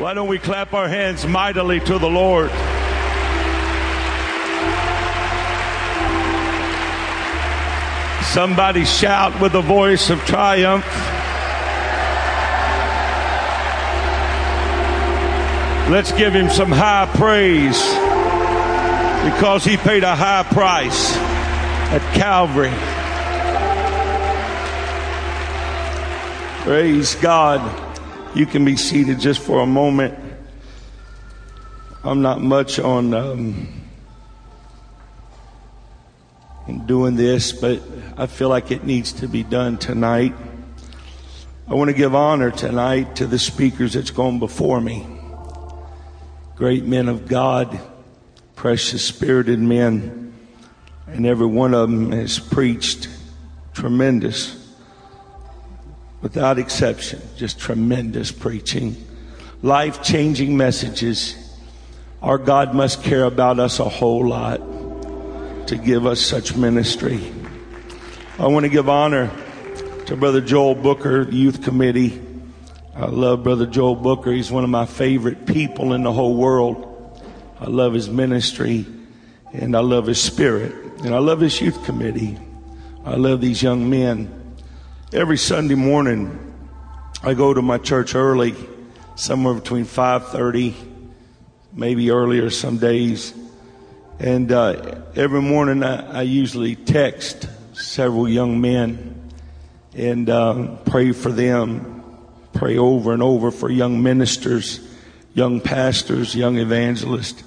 Why don't we clap our hands mightily to the Lord? Somebody shout with a voice of triumph. Let's give him some high praise because he paid a high price at Calvary. Praise God. You can be seated just for a moment. I'm not much on, um, doing this, but I feel like it needs to be done tonight. I want to give honor tonight to the speakers that's gone before me. Great men of God, precious spirited men, and every one of them has preached tremendous without exception, just tremendous preaching, life changing messages. Our God must care about us a whole lot to give us such ministry. I want to give honor to Brother Joel Booker, Youth Committee. I love Brother Joel Booker. He's one of my favorite people in the whole world. I love his ministry and I love his spirit and I love his youth committee. I love these young men. Every Sunday morning, I go to my church early, somewhere between 5:30, maybe earlier some days. And uh, every morning, I, I, usually text several young men and uh, pray for them, pray over and over for young ministers, young pastors, young evangelists.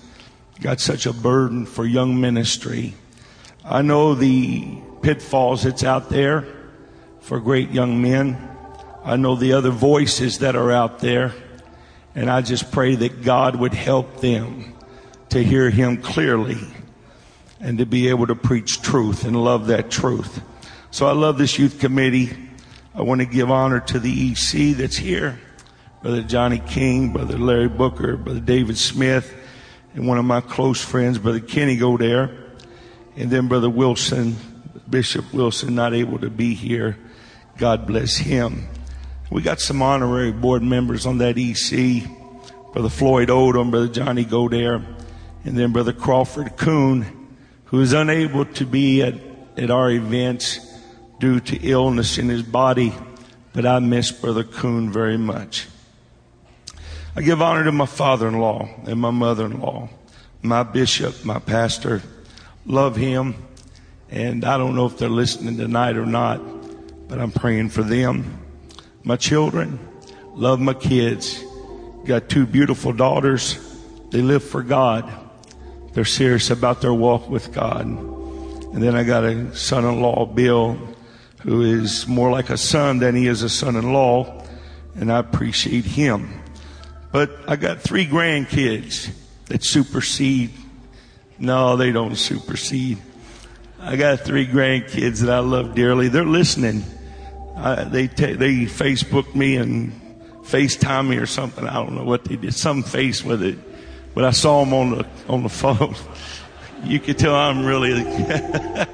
Got such a burden for young ministry. I know the pitfalls that's out there for great young men. I know the other voices that are out there. And I just pray that God would help them to hear Him clearly and to be able to preach truth and love that truth. So I love this youth committee. I want to give honor to the EC that's here. Brother Johnny King, Brother Larry Booker, Brother David Smith, and one of my close friends, Brother Kenny go there. And then Brother Wilson, Bishop Wilson, not able to be here. God bless him. We got some honorary board members on that EC. Brother Floyd Odom, Brother Johnny Godare, and then Brother Crawford Coon, who is unable to be at, at our events due to illness in his body, but I miss Brother Coon very much. I give honor to my father-in-law and my mother-in-law, my bishop, my pastor. Love him. And I don't know if they're listening tonight or not but I'm praying for them. My children, love my kids. Got two beautiful daughters. They live for God. They're serious about their walk with God. And then I got a son-in-law, Bill, who is more like a son than he is a son-in-law. And I appreciate him. But I got three grandkids that supersede. No, they don't supersede. I got three grandkids that I love dearly. They're listening. Uh, they t- they Facebook me and FaceTime me or something. I don't know what they did. Some face with it, but I saw them on the on the phone. you could tell I'm really.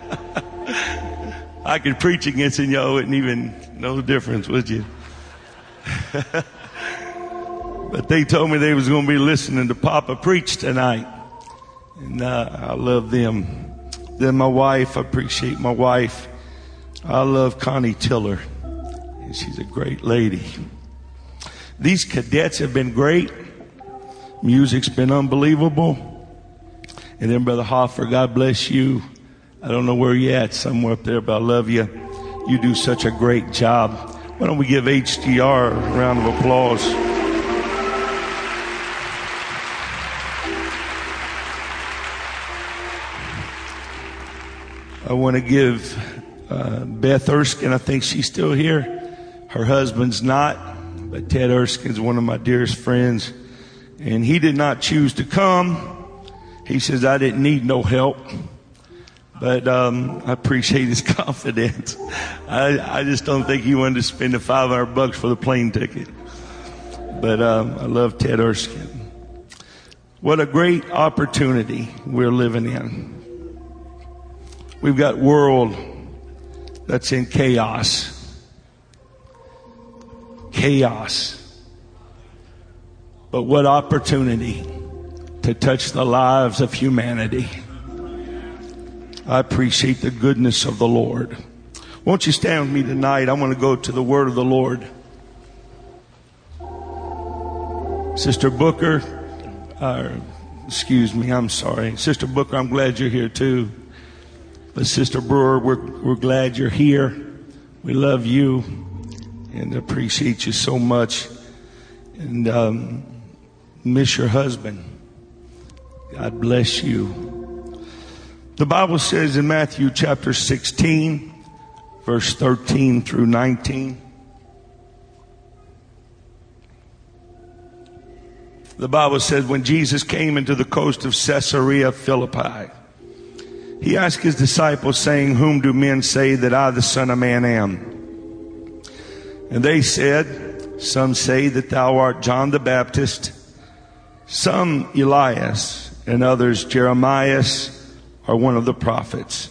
I could preach against it, y'all wouldn't even know the difference, would you? but they told me they was going to be listening to Papa preach tonight, and uh, I love them. Then my wife, I appreciate my wife. I love Connie Tiller. She's a great lady. These cadets have been great. Music's been unbelievable. And then Brother Hoffer, God bless you. I don't know where you're at, somewhere up there, but I love you. You do such a great job. Why don't we give HDR a round of applause? I want to give uh, Beth Erskine, I think she's still here. Her husband's not, but Ted Erskine's one of my dearest friends. And he did not choose to come. He says, I didn't need no help. But um, I appreciate his confidence. I, I just don't think he wanted to spend the 500 bucks for the plane ticket. But um, I love Ted Erskine. What a great opportunity we're living in. We've got world that's in chaos. Chaos. But what opportunity to touch the lives of humanity. I appreciate the goodness of the Lord. Won't you stand with me tonight? I want to go to the word of the Lord. Sister Booker, uh, excuse me, I'm sorry. Sister Booker, I'm glad you're here too. But Sister Brewer, we're, we're glad you're here. We love you and appreciate you so much and um, miss your husband. God bless you. The Bible says in Matthew chapter 16, verse 13 through 19. The Bible says when Jesus came into the coast of Caesarea Philippi, he asked his disciples, saying, Whom do men say that I, the Son of Man, am? And they said, Some say that thou art John the Baptist, some Elias, and others Jeremias, or one of the prophets.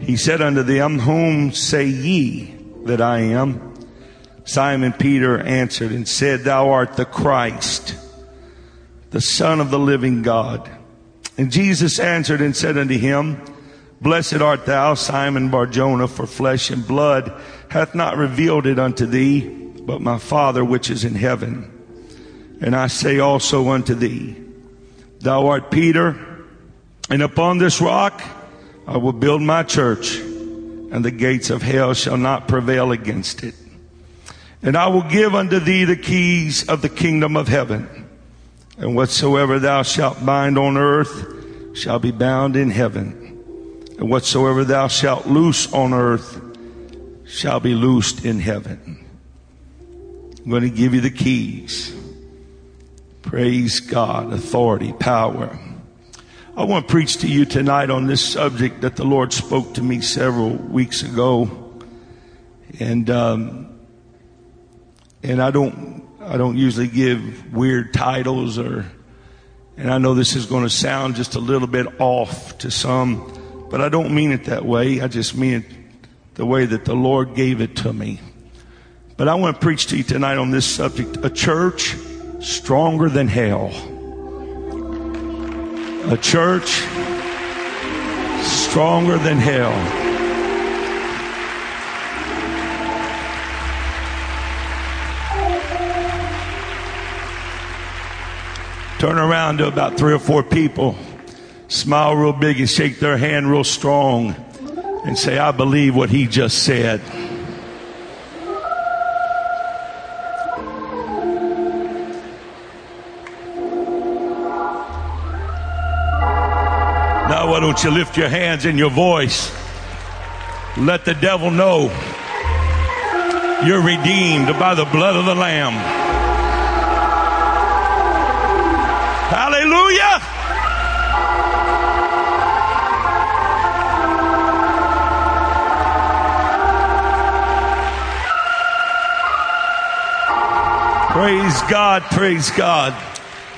He said unto them, Whom say ye that I am? Simon Peter answered and said, Thou art the Christ, the Son of the living God. And Jesus answered and said unto him, Blessed art thou, Simon Barjona, for flesh and blood hath not revealed it unto thee, but my Father which is in heaven. And I say also unto thee, Thou art Peter, and upon this rock I will build my church, and the gates of hell shall not prevail against it. And I will give unto thee the keys of the kingdom of heaven. And whatsoever thou shalt bind on earth shall be bound in heaven. And whatsoever thou shalt loose on earth shall be loosed in heaven. I'm going to give you the keys. Praise God, authority, power. I want to preach to you tonight on this subject that the Lord spoke to me several weeks ago. And, um, and I don't I don't usually give weird titles or, and I know this is going to sound just a little bit off to some, but I don't mean it that way. I just mean it the way that the Lord gave it to me. But I want to preach to you tonight on this subject, a church stronger than hell. A church stronger than hell. Turn around to about three or four people, smile real big and shake their hand real strong and say, I believe what he just said. Now, why don't you lift your hands and your voice? Let the devil know you're redeemed by the blood of the Lamb. Hallelujah. Praise God, praise God.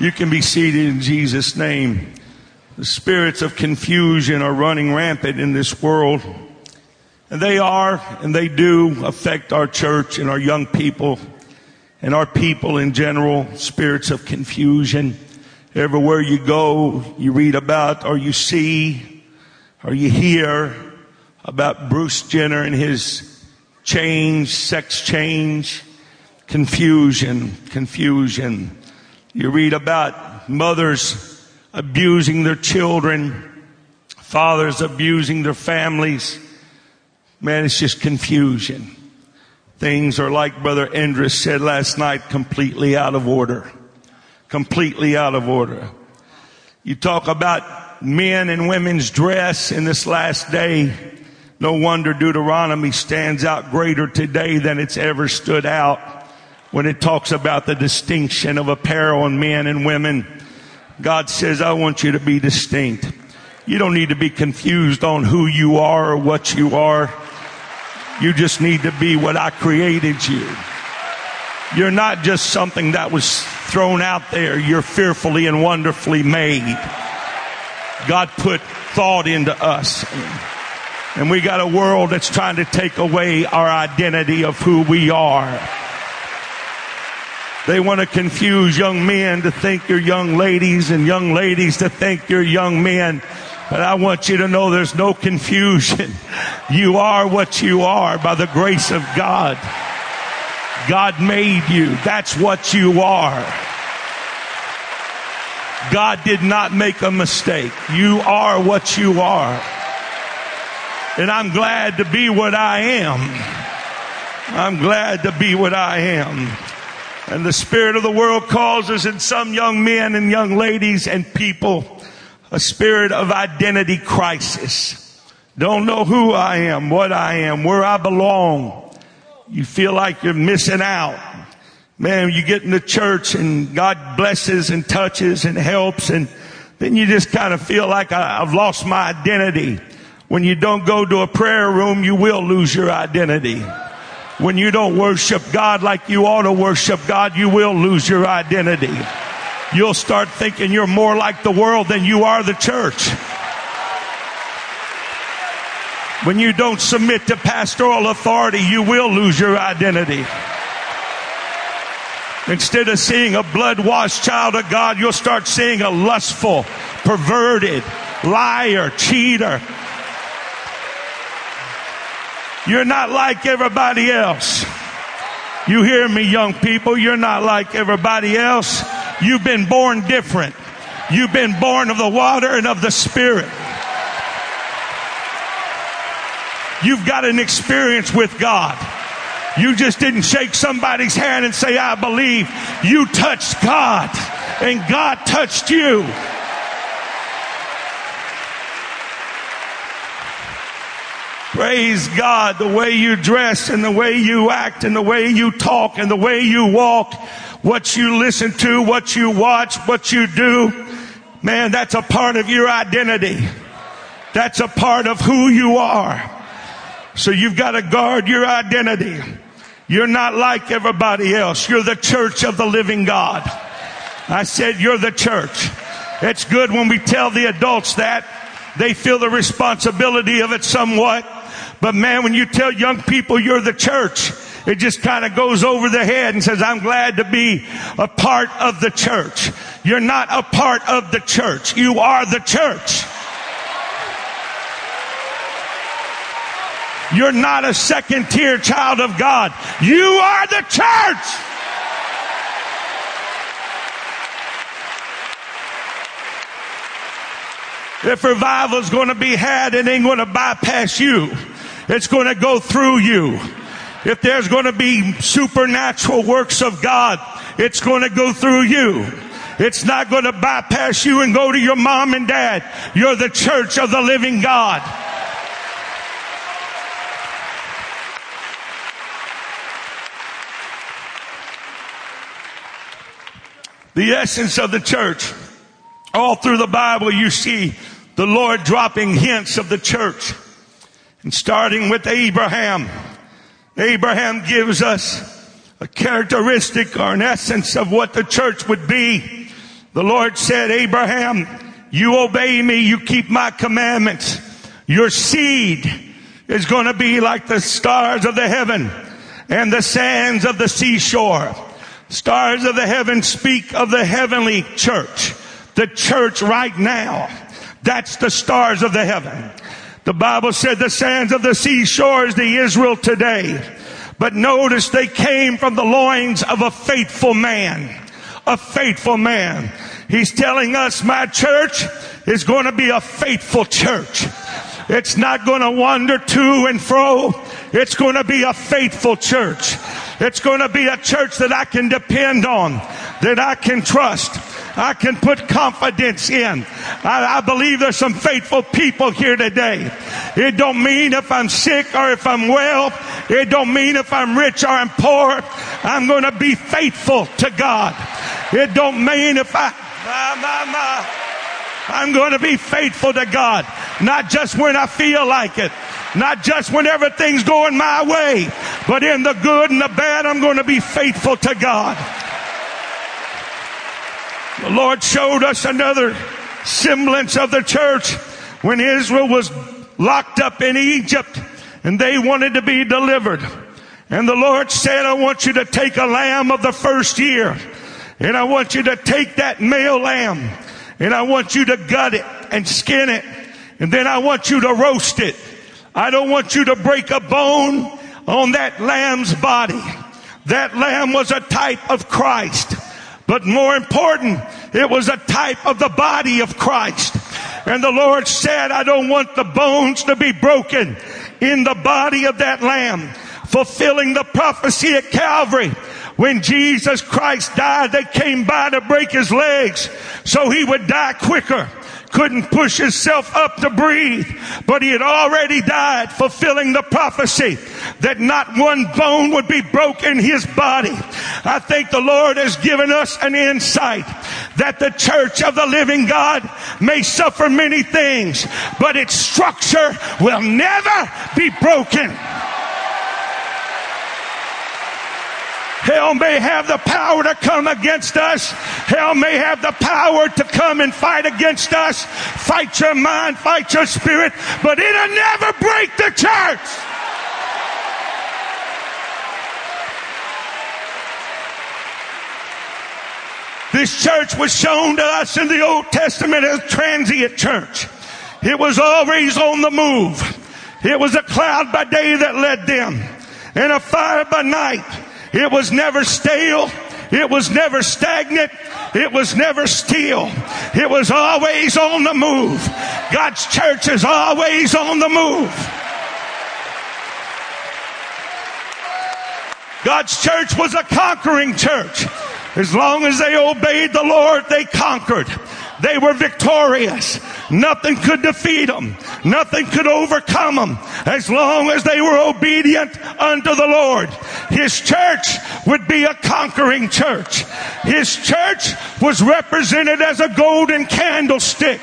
You can be seated in Jesus' name. The spirits of confusion are running rampant in this world. And they are, and they do affect our church and our young people and our people in general, spirits of confusion. Everywhere you go, you read about or you see or you hear about Bruce Jenner and his change, sex change, confusion, confusion. You read about mothers abusing their children, fathers abusing their families. Man, it's just confusion. Things are like Brother Endress said last night, completely out of order completely out of order. You talk about men and women's dress in this last day. No wonder Deuteronomy stands out greater today than it's ever stood out when it talks about the distinction of apparel in men and women. God says, I want you to be distinct. You don't need to be confused on who you are or what you are. You just need to be what I created you. You're not just something that was thrown out there. You're fearfully and wonderfully made. God put thought into us. And we got a world that's trying to take away our identity of who we are. They want to confuse young men to think you're young ladies and young ladies to think you're young men. But I want you to know there's no confusion. You are what you are by the grace of God. God made you. That's what you are. God did not make a mistake. You are what you are. And I'm glad to be what I am. I'm glad to be what I am. And the spirit of the world causes in some young men and young ladies and people a spirit of identity crisis. Don't know who I am, what I am, where I belong. You feel like you're missing out. Man, you get in the church and God blesses and touches and helps and then you just kind of feel like I've lost my identity. When you don't go to a prayer room, you will lose your identity. When you don't worship God like you ought to worship God, you will lose your identity. You'll start thinking you're more like the world than you are the church. When you don't submit to pastoral authority, you will lose your identity. Instead of seeing a blood washed child of God, you'll start seeing a lustful, perverted, liar, cheater, you're not like everybody else. You hear me, young people? You're not like everybody else. You've been born different. You've been born of the water and of the Spirit. You've got an experience with God. You just didn't shake somebody's hand and say, I believe. You touched God and God touched you. Praise God. The way you dress and the way you act and the way you talk and the way you walk, what you listen to, what you watch, what you do. Man, that's a part of your identity. That's a part of who you are. So you've got to guard your identity. You're not like everybody else. You're the church of the living God. I said you're the church. It's good when we tell the adults that. They feel the responsibility of it somewhat. But man, when you tell young people you're the church, it just kind of goes over the head and says, I'm glad to be a part of the church. You're not a part of the church. You are the church. You're not a second tier child of God. You are the church. If revival is going to be had, it ain't going to bypass you. It's going to go through you. If there's going to be supernatural works of God, it's going to go through you. It's not going to bypass you and go to your mom and dad. You're the church of the living God. The essence of the church. All through the Bible, you see the Lord dropping hints of the church. And starting with Abraham, Abraham gives us a characteristic or an essence of what the church would be. The Lord said, Abraham, you obey me, you keep my commandments. Your seed is going to be like the stars of the heaven and the sands of the seashore. Stars of the heaven speak of the heavenly church. The church right now. That's the stars of the heaven. The Bible said the sands of the seashore is the Israel today. But notice they came from the loins of a faithful man. A faithful man. He's telling us my church is going to be a faithful church. It's not going to wander to and fro. It's going to be a faithful church. It's going to be a church that I can depend on, that I can trust. I can put confidence in. I, I, believe there's some faithful people here today. It don't mean if I'm sick or if I'm well. It don't mean if I'm rich or I'm poor. I'm going to be faithful to God. It don't mean if I, my, my, my, I'm going to be faithful to God. Not just when I feel like it. Not just when everything's going my way, but in the good and the bad, I'm going to be faithful to God. The Lord showed us another semblance of the church when Israel was locked up in Egypt and they wanted to be delivered. And the Lord said, I want you to take a lamb of the first year and I want you to take that male lamb and I want you to gut it and skin it and then I want you to roast it. I don't want you to break a bone on that lamb's body. That lamb was a type of Christ. But more important, it was a type of the body of Christ. And the Lord said, I don't want the bones to be broken in the body of that lamb fulfilling the prophecy at Calvary. When Jesus Christ died, they came by to break his legs so he would die quicker couldn't push himself up to breathe, but he had already died, fulfilling the prophecy that not one bone would be broken in his body. I think the Lord has given us an insight that the church of the living God may suffer many things, but its structure will never be broken. Hell may have the power to come against us. Hell may have the power to come and fight against us. Fight your mind, fight your spirit, but it'll never break the church. This church was shown to us in the Old Testament as a transient church. It was always on the move. It was a cloud by day that led them and a fire by night. It was never stale. It was never stagnant. It was never still. It was always on the move. God's church is always on the move. God's church was a conquering church. As long as they obeyed the Lord, they conquered. They were victorious. Nothing could defeat them. Nothing could overcome them as long as they were obedient unto the Lord. His church would be a conquering church. His church was represented as a golden candlestick.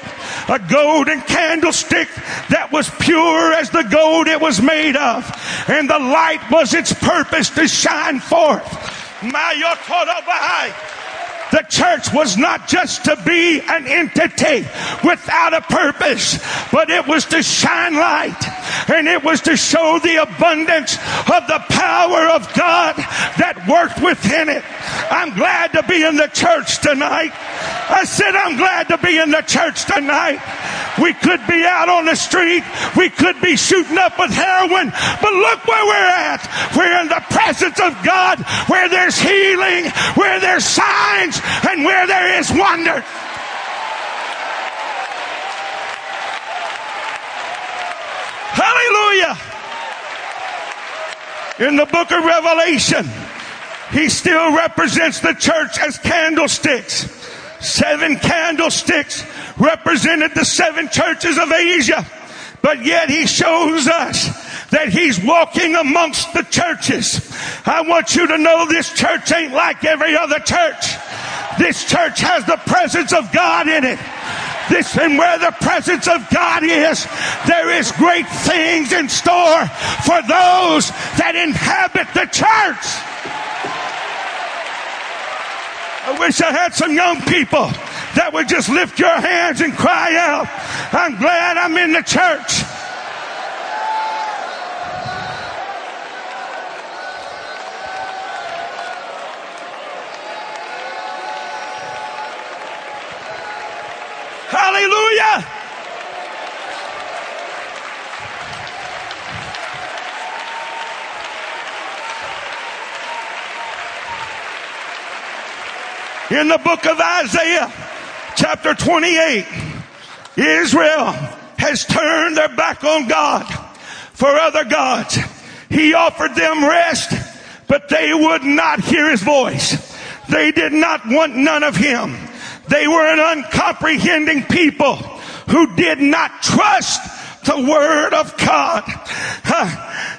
A golden candlestick that was pure as the gold it was made of. And the light was its purpose to shine forth. The church was not just to be an entity without a purpose, but it was to shine light and it was to show the abundance of the power of God that worked within it. I'm glad to be in the church tonight. I said, I'm glad to be in the church tonight. We could be out on the street. We could be shooting up with heroin. But look where we're at. We're in the presence of God where there's healing, where there's signs, and where there is wonder. Hallelujah. In the book of Revelation, he still represents the church as candlesticks. Seven candlesticks represented the seven churches of Asia. But yet he shows us that he's walking amongst the churches. I want you to know this church ain't like every other church. This church has the presence of God in it. This and where the presence of God is, there is great things in store for those that inhabit the church. I wish I had some young people that would just lift your hands and cry out, I'm glad I'm in the church. Hallelujah. In the book of Isaiah, chapter 28, Israel has turned their back on God for other gods. He offered them rest, but they would not hear his voice. They did not want none of him. They were an uncomprehending people who did not trust the word of God.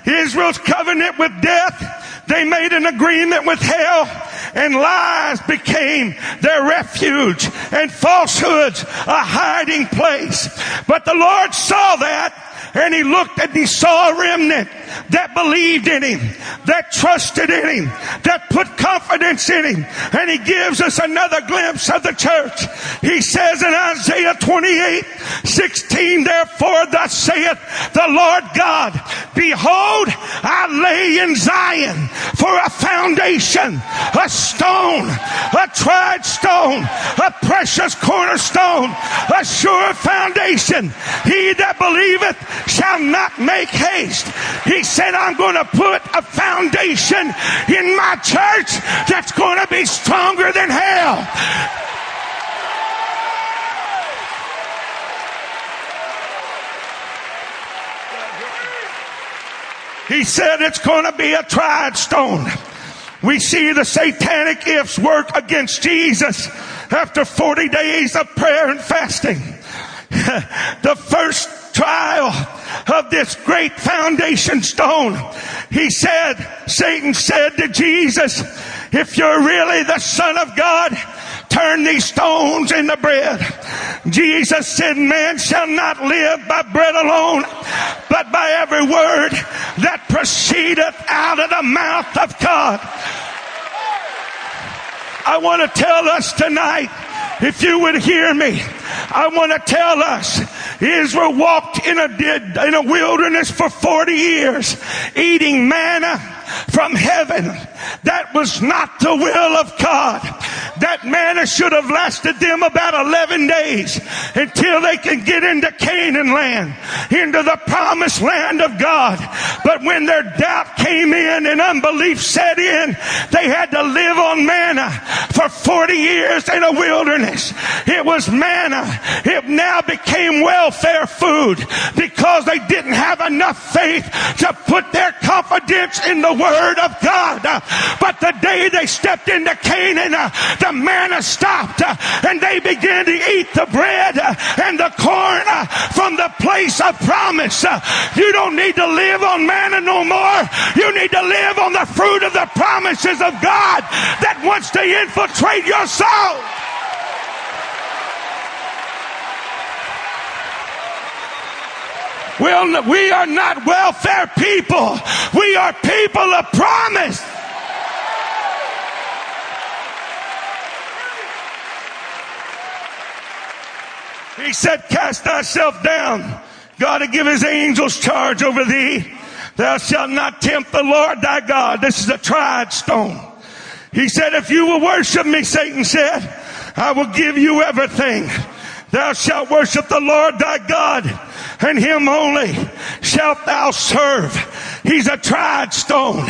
Israel's covenant with death, they made an agreement with hell and lies became their refuge and falsehoods a hiding place. But the Lord saw that and he looked and he saw a remnant that believed in him, that trusted in him, that put confidence in him. And he gives us another glimpse of the church. He says in Isaiah 28, 16, therefore thus saith the Lord God, behold, I lay in Zion for a foundation, a stone, a tried stone, a precious cornerstone, a sure foundation. He that believeth shall not make haste. He said, I'm going to put a foundation in my church that's going to be stronger than hell. He said it's going to be a tried stone. We see the satanic ifs work against Jesus after 40 days of prayer and fasting. the first trial of this great foundation stone, he said, Satan said to Jesus, if you're really the son of God, turn these stones into bread. Jesus said, man shall not live by bread alone, but by every word that out of the mouth of God. I want to tell us tonight, if you would hear me, I want to tell us Israel walked in a, in a wilderness for 40 years, eating manna from heaven. That was not the will of God. That manna should have lasted them about 11 days until they could get into Canaan land, into the promised land of God. But when their doubt came in and unbelief set in, they had to live on manna for 40 years in a wilderness. It was manna. It now became welfare food because they didn't have enough faith to put their confidence in the word of God. But the day they stepped into Canaan, uh, the manna stopped uh, and they began to eat the bread uh, and the corn from the place of promise. You don't need to live on manna no more. You need to live on the fruit of the promises of God that wants to infiltrate your soul. Well, we are not welfare people. We are people of promise. He said, cast thyself down. God to give his angels charge over thee. Thou shalt not tempt the Lord thy God. This is a tried stone. He said, if you will worship me, Satan said, I will give you everything. Thou shalt worship the Lord thy God and him only shalt thou serve. He's a tried stone.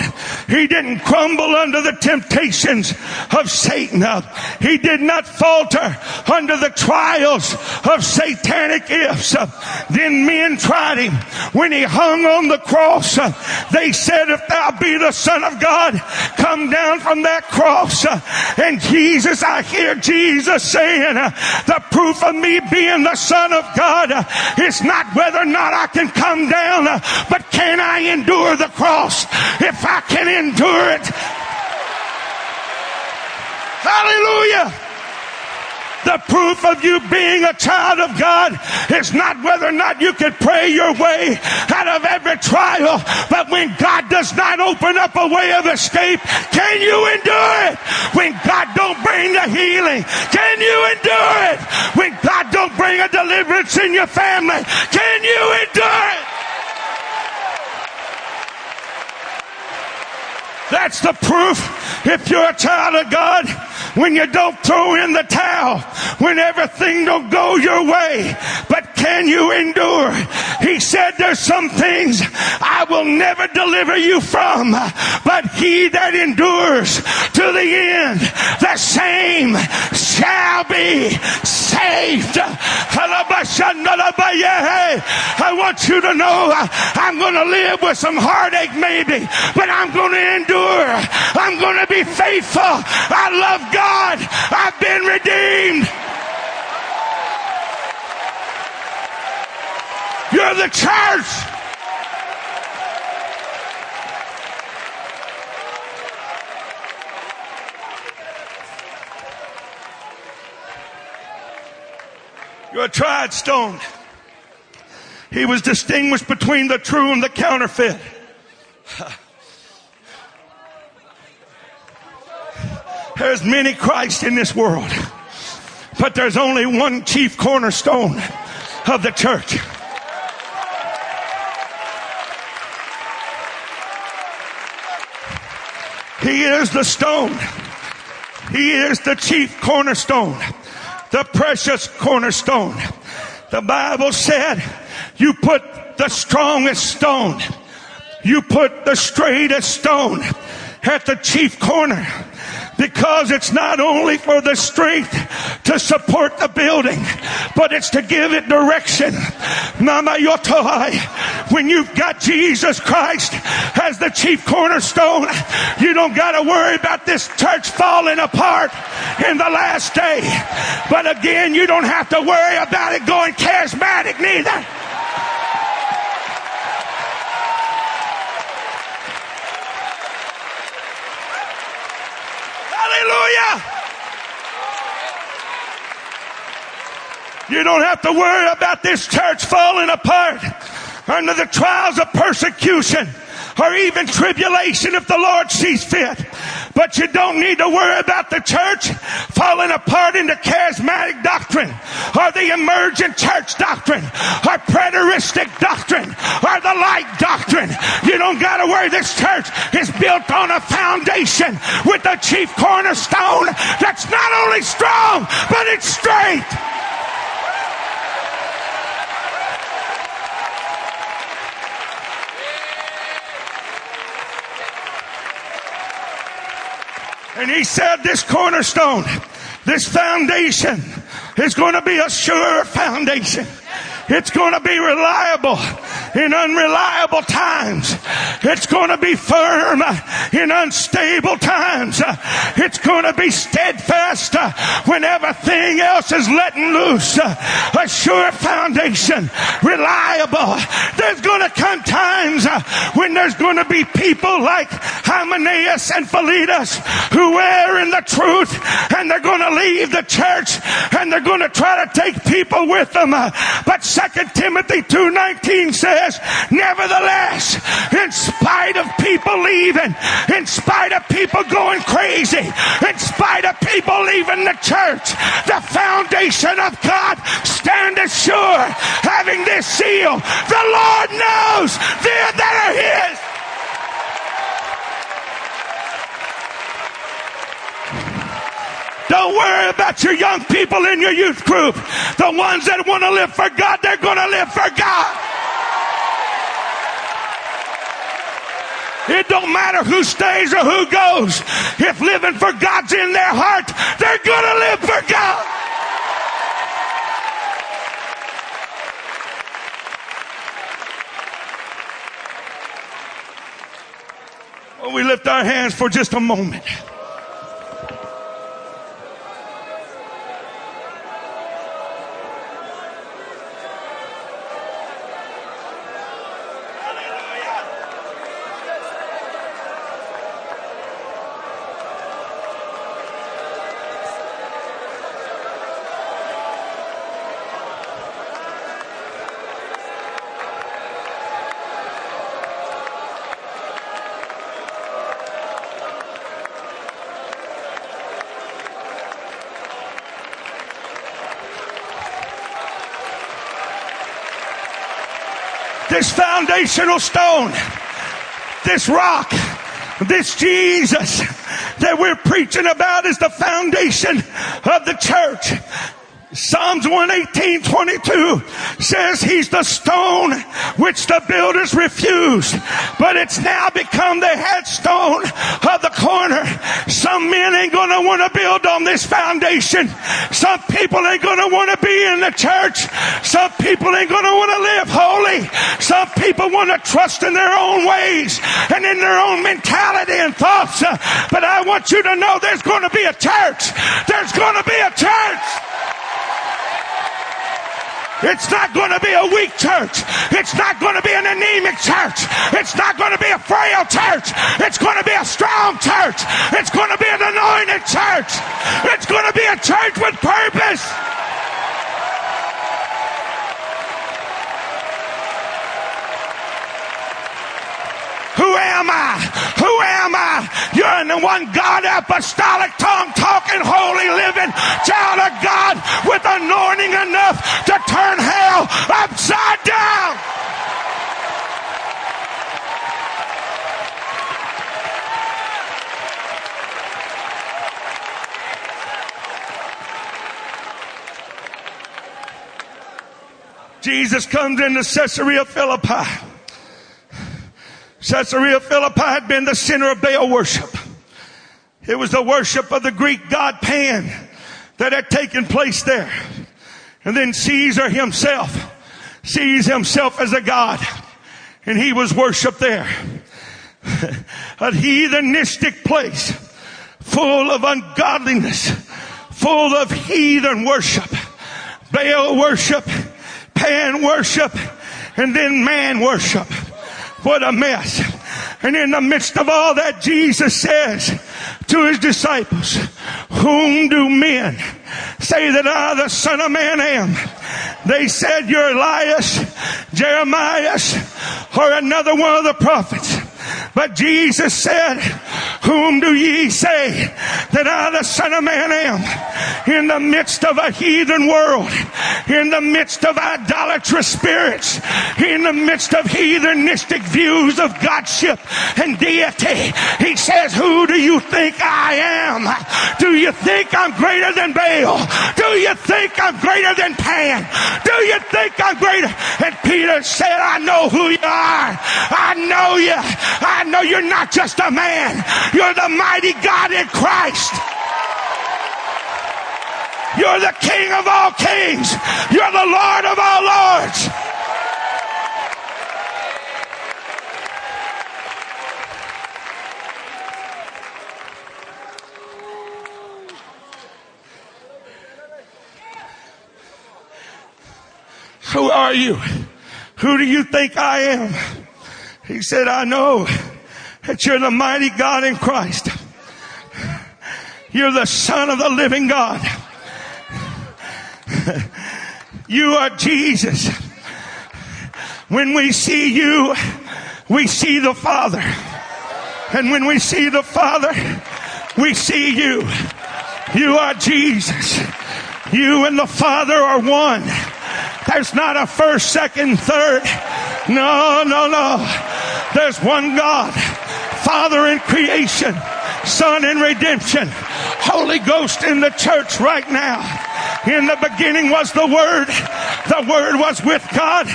He didn't crumble under the temptations of Satan. Uh, he did not falter under the trials of satanic ifs. Uh, then men tried him when he hung on the cross. Uh, they said, if thou be the son of God, come down from that cross. And Jesus, I hear Jesus saying, the proof of me being the son of God is not whether or not I can come down, but can I endure the cross? If I can endure it. Hallelujah. The proof of you being a child of God is not whether or not you can pray your way out of every trial, but when God does not open up a way of escape, can you endure it? When God don't bring the healing, can you endure it? When God don't bring a deliverance in your family, can you endure it? That's the proof if you're a child of God when you don't throw in the towel, when everything don't go your way. But can you endure? He said there's some things I will never deliver you from, but he that endures to the end, the same shall be saved. I want you to know I'm going to live with some heartache maybe, but I'm going to endure. I'm going to be faithful. I love God. I've been redeemed. You're the church. You're a tried stone. He was distinguished between the true and the counterfeit. There's many Christ in this world, but there's only one chief cornerstone of the church. He is the stone. He is the chief cornerstone, the precious cornerstone. The Bible said, you put the strongest stone, you put the straightest stone at the chief corner because it's not only for the strength to support the building, but it's to give it direction. Mama Yotoai, when you've got Jesus Christ as the chief cornerstone, you don't got to worry about this church falling apart in the last day. But again, you don't have to worry about it going charismatic neither. Hallelujah. You don't have to worry about this church falling apart under the trials of persecution or even tribulation if the Lord sees fit. But you don't need to worry about the church falling apart into charismatic doctrine or the emergent church doctrine or preteristic doctrine or the light doctrine. You don't got to worry. This church is built on a foundation with the chief cornerstone that's not only strong, but it's straight. And he said, This cornerstone, this foundation is going to be a sure foundation. It's going to be reliable in unreliable times. It's going to be firm in unstable times. It's going to be steadfast when everything else is letting loose. A sure foundation, reliable. There's going to come times when there's going to be people like Hymenaeus and Philetus who err in the truth and they're going to leave the church and they're going to try to take people with them. But Second Timothy 2.19 says, Nevertheless, in spite of people leaving, in spite of people going crazy, in spite of people leaving the church, the foundation of God stand sure, having this seal. The Lord knows they that are His. Don't worry about your young people in your youth group. The ones that want to live for God, they're going to live for God. It don't matter who stays or who goes. If living for God's in their heart, they're going to live for God. We lift our hands for just a moment. This foundational stone, this rock, this Jesus that we're preaching about is the foundation of the church. Psalms 118, 22 says he's the stone which the builders refused, but it's now become the headstone of the corner. Some men ain't gonna want to build on this foundation. Some people ain't gonna want to be in the church. Some people ain't gonna want to live holy. Some people want to trust in their own ways and in their own mentality and thoughts. But I want you to know there's gonna be a church. There's gonna be a church. It's not going to be a weak church. It's not going to be an anemic church. It's not going to be a frail church. It's going to be a strong church. It's going to be an anointed church. It's going to be a church with purpose. Am I? Who am I? You're in the one God apostolic tongue talking holy living child of God with anointing enough to turn hell upside down. Jesus comes into Caesarea Philippi. Caesarea Philippi had been the center of Baal worship. It was the worship of the Greek god Pan that had taken place there. And then Caesar himself sees himself as a god and he was worshiped there. a heathenistic place full of ungodliness, full of heathen worship, Baal worship, Pan worship, and then man worship. What a mess. And in the midst of all that, Jesus says to his disciples, whom do men say that I, the son of man, am? They said, you're Elias, Jeremiah, or another one of the prophets. But Jesus said, whom do ye say that I the son of man am? In the midst of a heathen world, in the midst of idolatrous spirits, in the midst of heathenistic views of Godship and deity, he says, who do you think I am? Do you think I'm greater than Baal? Do you think I'm greater than Pan? Do you think I'm greater? And Peter said, I know who you are. I know you. I know you're not just a man. You're the mighty God in Christ. You're the King of all kings. You're the Lord of all lords. Who are you? Who do you think I am? He said, I know that you're the mighty God in Christ. You're the son of the living God. You are Jesus. When we see you, we see the Father. And when we see the Father, we see you. You are Jesus. You and the Father are one. There's not a first, second, third. No, no, no. There's one God. Father in creation, Son in redemption, Holy Ghost in the church right now. In the beginning was the Word. The Word was with God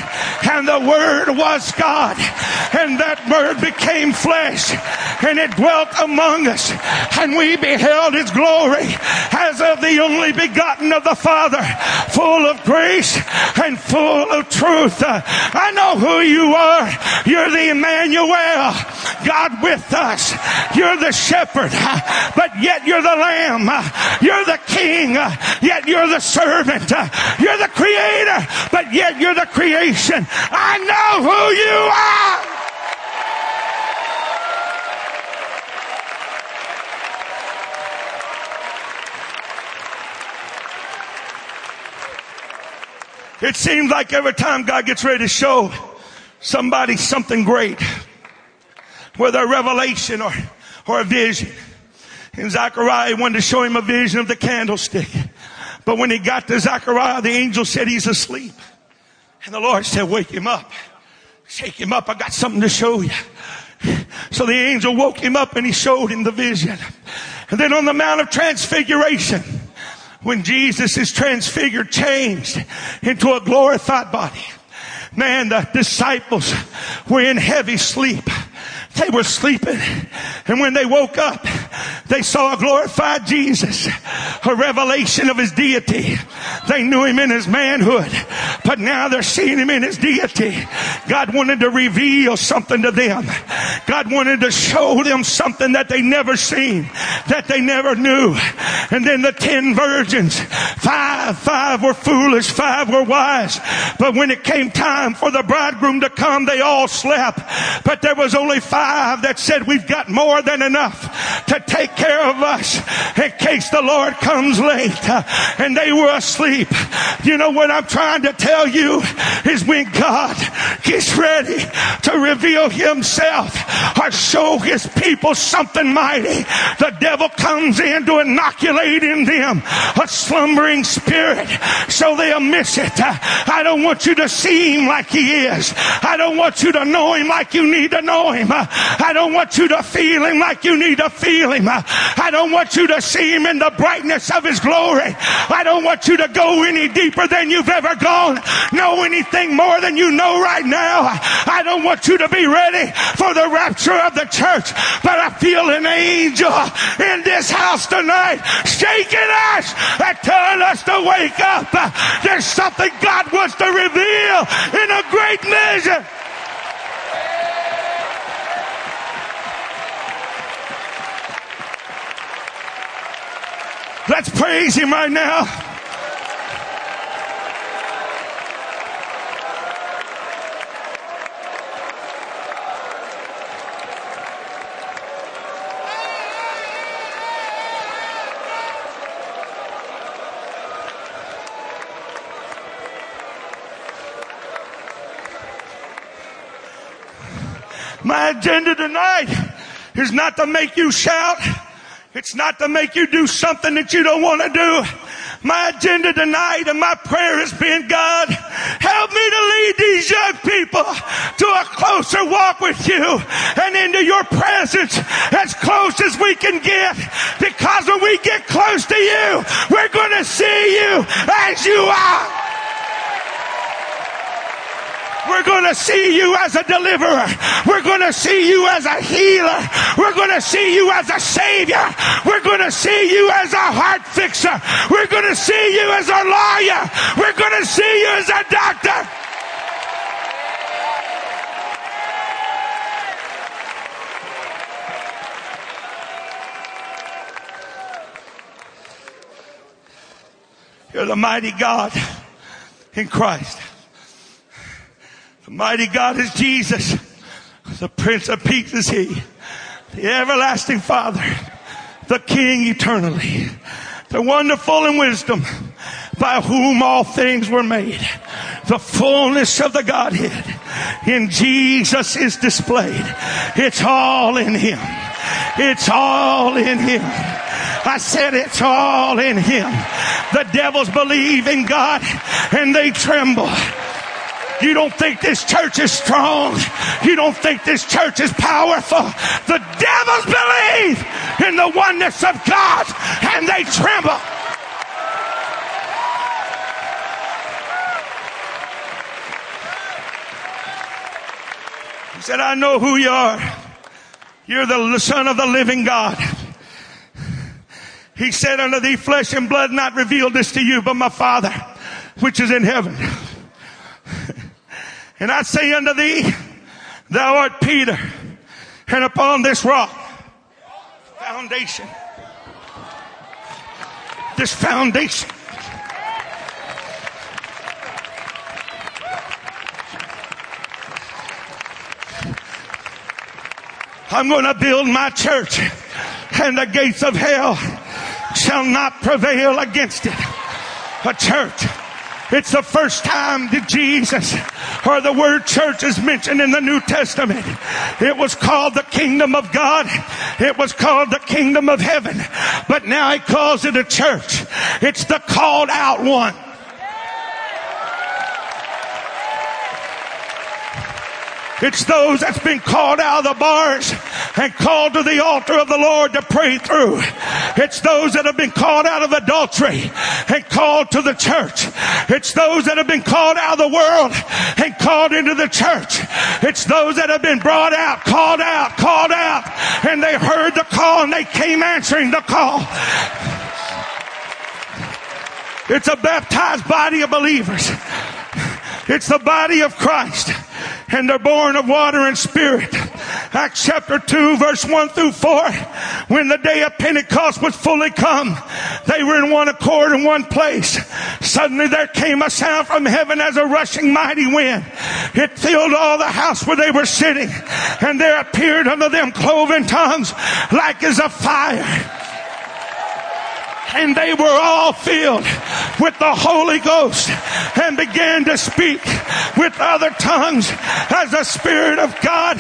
and the Word was God. And that Word became flesh and it dwelt among us and we beheld His glory as of the only begotten of the Father, full of grace and full of truth. I know who you are. You're the Emmanuel, God with us. You're the shepherd, but yet you're the lamb. You're the king, yet you're the servant. You're the creator, but yet you're the creation. I know who you are. It seems like every time God gets ready to show somebody something great, whether a revelation or, or a vision. And Zechariah wanted to show him a vision of the candlestick. But when he got to Zechariah, the angel said he's asleep. And the Lord said, wake him up. Shake him up. I got something to show you. So the angel woke him up and he showed him the vision. And then on the Mount of Transfiguration, when Jesus is transfigured, changed into a glorified body, man, the disciples were in heavy sleep. They were sleeping. And when they woke up, they saw a glorified Jesus, a revelation of his deity. They knew him in his manhood, but now they're seeing him in his deity. God wanted to reveal something to them. God wanted to show them something that they never seen, that they never knew. And then the ten virgins, five, five were foolish, five were wise. But when it came time for the bridegroom to come, they all slept. But there was only five five that said we've got more than enough to take care of us in case the Lord comes late. And they were asleep. You know what I'm trying to tell you is when God gets ready to reveal himself or show his people something mighty, the devil comes in to inoculate in them a slumbering spirit so they'll miss it. I don't want you to see him like he is. I don't want you to know him like you need to know him. I don't want you to feel him like you need to feel him. I don't want you to see him in the brightness of his glory. I don't want you to go any deeper than you've ever gone, know anything more than you know right now. I don't want you to be ready for the rapture of the church, but I feel an angel in this house tonight shaking us and telling us to wake up. There's something God wants to reveal in a great measure. Let's praise Him right now. My agenda tonight is not to make you shout. It's not to make you do something that you don't want to do. My agenda tonight and my prayer has been, God, help me to lead these young people to a closer walk with you and into your presence as close as we can get. Because when we get close to you, we're going to see you as you are. We're going to see you as a deliverer. We're going to see you as a healer. We're going to see you as a savior. We're going to see you as a heart fixer. We're going to see you as a lawyer. We're going to see you as a doctor. You're the mighty God in Christ. Mighty God is Jesus. The Prince of Peace is He. The everlasting Father. The King eternally. The wonderful in wisdom by whom all things were made. The fullness of the Godhead in Jesus is displayed. It's all in Him. It's all in Him. I said it's all in Him. The devils believe in God and they tremble. You don't think this church is strong. You don't think this church is powerful. The devils believe in the oneness of God and they tremble. He said, I know who you are. You're the son of the living God. He said unto thee, flesh and blood not revealed this to you, but my Father, which is in heaven. And I say unto thee, thou art Peter, and upon this rock, foundation, this foundation, I'm going to build my church and the gates of hell shall not prevail against it. A church it's the first time that Jesus or the word church is mentioned in the New Testament. It was called the kingdom of God. It was called the kingdom of heaven. But now he calls it a church. It's the called out one. It's those that's been called out of the bars and called to the altar of the Lord to pray through. It's those that have been called out of adultery and called to the church. It's those that have been called out of the world and called into the church. It's those that have been brought out, called out, called out, and they heard the call and they came answering the call. It's a baptized body of believers. It's the body of Christ and they're born of water and spirit. Acts chapter 2 verse 1 through 4. When the day of Pentecost was fully come, They were in one accord in one place. Suddenly there came a sound from heaven as a rushing mighty wind. It filled all the house where they were sitting and there appeared unto them cloven tongues like as a fire and they were all filled with the Holy Ghost and began to speak with other tongues as the Spirit of God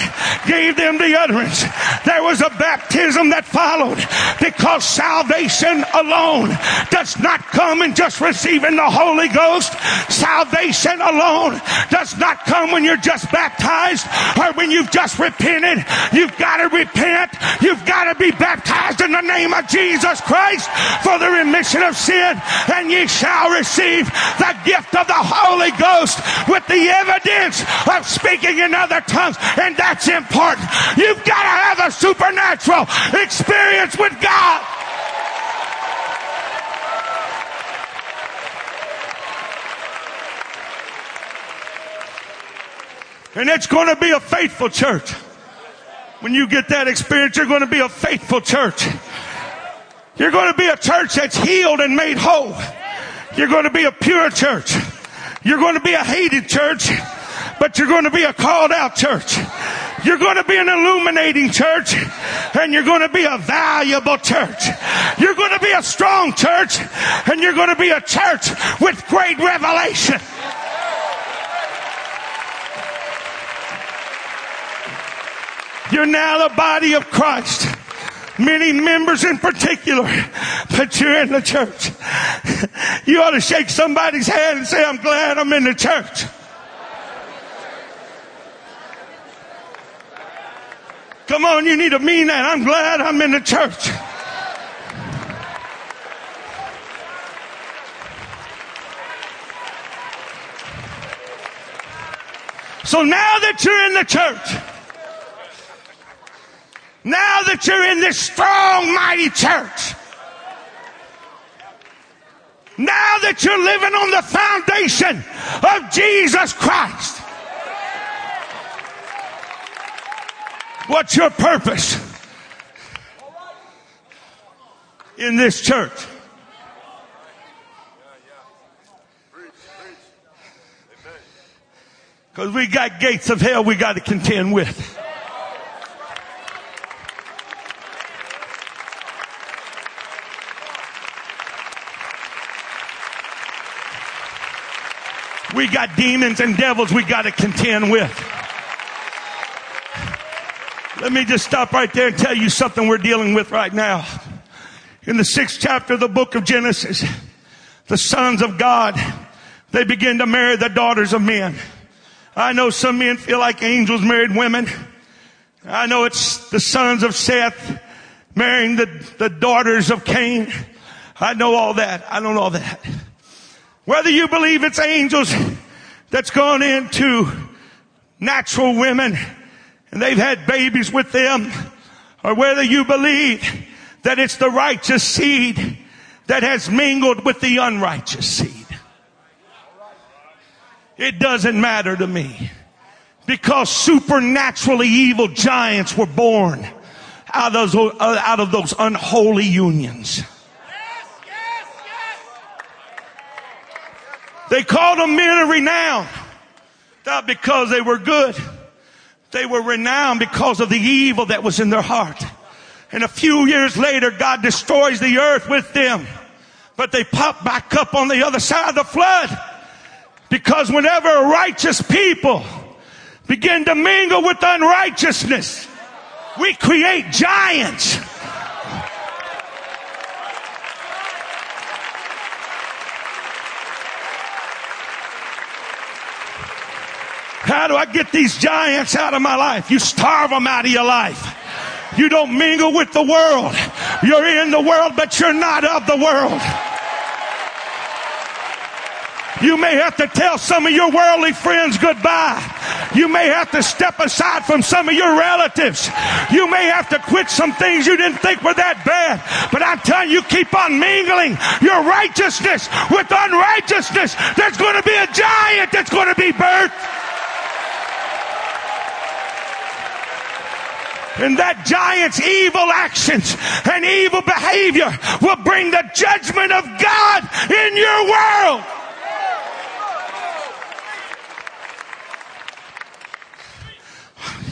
gave them the utterance. There was a baptism that followed because salvation alone does not come in just receiving the Holy Ghost. Salvation alone does not come when you're just baptized or when you've just repented. You've got to repent. You've got to be baptized in the name of Jesus Christ for the remission of sin, and ye shall receive the gift of the Holy Ghost with the evidence of speaking in other tongues. And that's important. You've got to have a supernatural experience with God. And it's going to be a faithful church. When you get that experience, you're going to be a faithful church. You're going to be a church that's healed and made whole. You're going to be a pure church. You're going to be a hated church, but you're going to be a called out church. You're going to be an illuminating church and you're going to be a valuable church. You're going to be a strong church and you're going to be a church with great revelation. You're now the body of Christ many members in particular, but you're in the church. You ought to shake somebody's hand and say, I'm glad I'm in the church. Come on, you need to mean that. I'm glad I'm in the church. So now that you're in the church, now that you're in this strong, mighty church, now that you're living on the foundation of Jesus Christ, what's your purpose in this church? Because we got gates of hell we got to contend with. Got demons and devils we got to contend with. Let me just stop right there and tell you something we're dealing with right now. In the sixth chapter of the book of Genesis, the sons of God, they begin to marry the daughters of men. I know some men feel like angels married women. I know it's the sons of Seth marrying the, the daughters of Cain. I know all that. I don't know all that. Whether you believe it's angels that's gone into natural women and they've had babies with them, or whether you believe that it's the righteous seed that has mingled with the unrighteous seed. It doesn't matter to me because supernaturally evil giants were born out of those, uh, out of those unholy unions. They called them men of renown. Not because they were good. They were renowned because of the evil that was in their heart. And a few years later, God destroys the earth with them. But they pop back up on the other side of the flood. Because whenever righteous people begin to mingle with unrighteousness, we create giants. How do I get these giants out of my life? You starve them out of your life. You don't mingle with the world. You're in the world, but you're not of the world. You may have to tell some of your worldly friends goodbye. You may have to step aside from some of your relatives. You may have to quit some things you didn't think were that bad. But I'm telling you, keep on mingling your righteousness with unrighteousness. There's going to be a giant that's going to be birthed. And that giant's evil actions and evil behavior will bring the judgment of God in your world.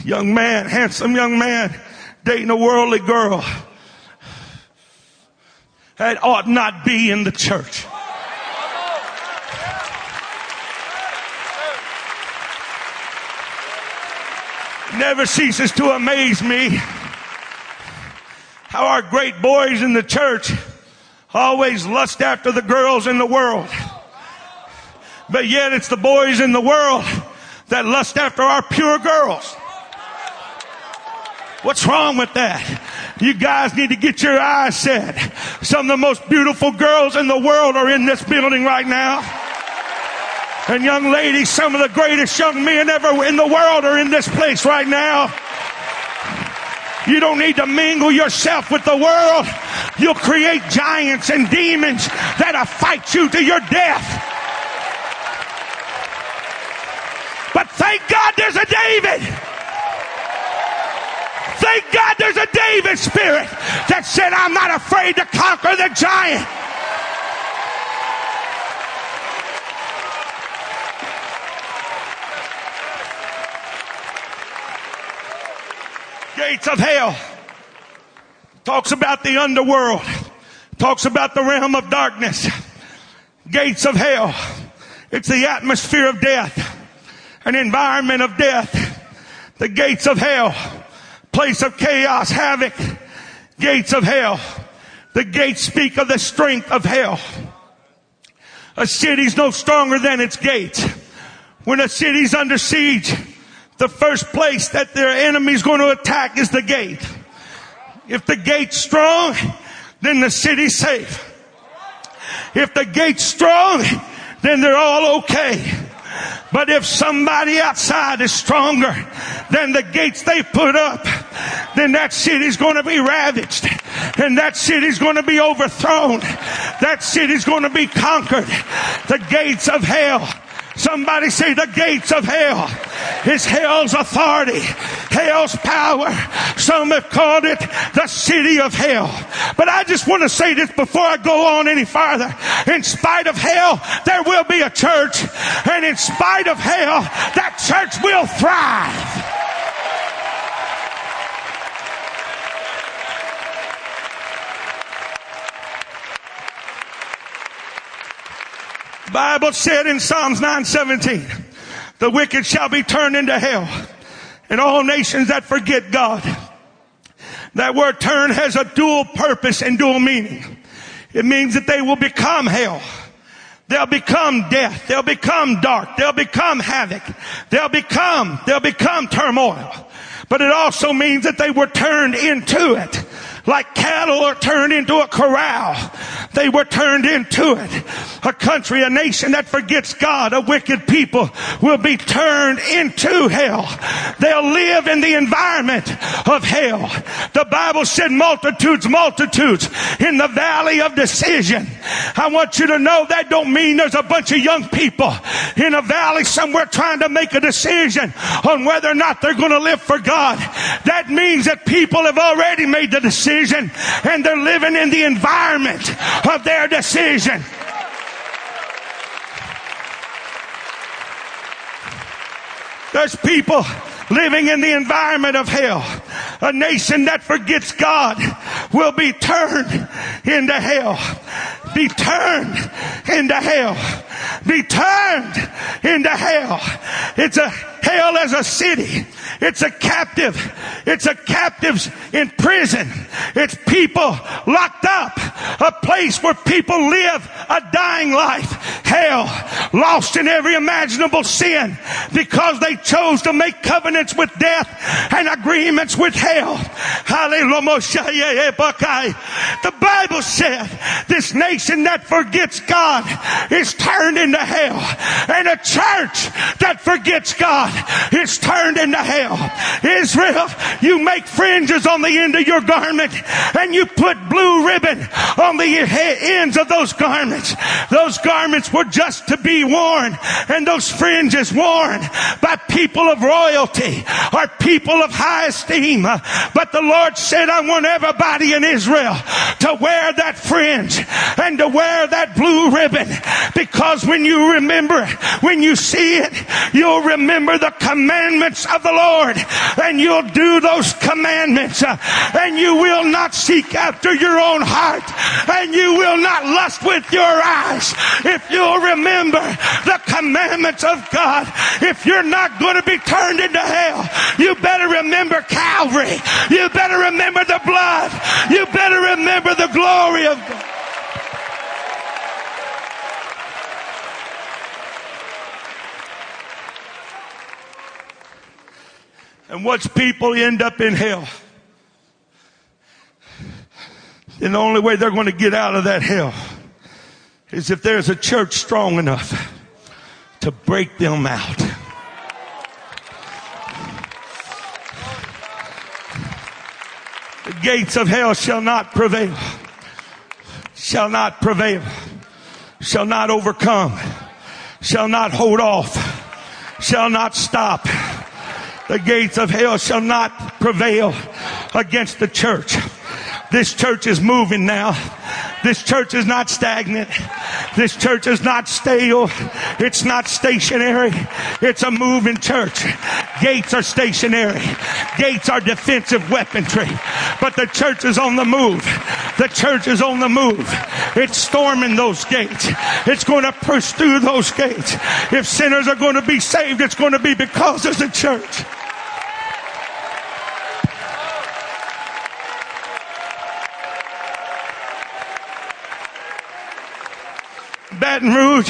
Young man, handsome young man, dating a worldly girl. That ought not be in the church. Never ceases to amaze me how our great boys in the church always lust after the girls in the world. But yet it's the boys in the world that lust after our pure girls. What's wrong with that? You guys need to get your eyes set. Some of the most beautiful girls in the world are in this building right now. And young ladies, some of the greatest young men ever in the world are in this place right now. You don't need to mingle yourself with the world. You'll create giants and demons that'll fight you to your death. But thank God there's a David. Thank God there's a David spirit that said, I'm not afraid to conquer the giant. Gates of hell. Talks about the underworld. Talks about the realm of darkness. Gates of hell. It's the atmosphere of death. An environment of death. The gates of hell. Place of chaos, havoc. Gates of hell. The gates speak of the strength of hell. A city's no stronger than its gates. When a city's under siege, the first place that their enemy is going to attack is the gate. If the gate's strong, then the city's safe. If the gate's strong, then they're all okay. But if somebody outside is stronger than the gates they put up, then that city's going to be ravaged and that city's going to be overthrown. That city's going to be conquered. The gates of hell Somebody say the gates of hell is hell's authority, hell's power. Some have called it the city of hell. But I just want to say this before I go on any farther. In spite of hell, there will be a church. And in spite of hell, that church will thrive. Bible said in Psalms 9:17, the wicked shall be turned into hell, and all nations that forget God. That word turn has a dual purpose and dual meaning. It means that they will become hell. They'll become death. They'll become dark. They'll become havoc. They'll become, they'll become turmoil. But it also means that they were turned into it like cattle are turned into a corral. They were turned into it. A country, a nation that forgets God, a wicked people will be turned into hell. They'll live in the environment of hell. The Bible said multitudes, multitudes in the valley of decision. I want you to know that don't mean there's a bunch of young people in a valley somewhere trying to make a decision on whether or not they're going to live for God. That means that people have already made the decision and they're living in the environment of their decision. There's people living in the environment of hell. A nation that forgets God will be turned into hell. Be turned into hell. Be turned into hell. It's a hell as a city. It's a captive. It's a captives in prison. It's people locked up. A place where people live a dying life. Hell. Lost in every imaginable sin because they chose to make covenants with death and agreements with hell. Hallelujah. The Bible said this nation that forgets God is turned into hell. And a church that forgets God is turned into hell. Israel, You make fringes on the end of your garment and you put blue ribbon on the ends of those garments. Those garments were just to be worn and those fringes worn by people of royalty or people of high esteem. But the Lord said, I want everybody in Israel to wear that fringe and to wear that blue ribbon because when you remember, when you see it, you'll remember the commandments of the Lord and you'll do those commandments uh, and you will not seek after your own heart and you will not lust with your eyes. If you'll remember the commandments of God, if you're not going to be turned into hell, you better remember Calvary. You better remember the blood. You better remember the glory of God. And watch people end up in hell. And the only way they're going to get out of that hell is if there's a church strong enough to break them out. The gates of hell shall not prevail, shall not prevail, shall not overcome, shall not hold off, shall not stop. The gates of hell shall not prevail against the church. This church is moving now. This church is not stagnant. This church is not stale. It's not stationary. It's a moving church. Gates are stationary. Gates are defensive weaponry. But the church is on the move. The church is on the move. It's storming those gates. It's going to push through those gates. If sinners are going to be saved, it's going to be because of the church. Baton Rouge,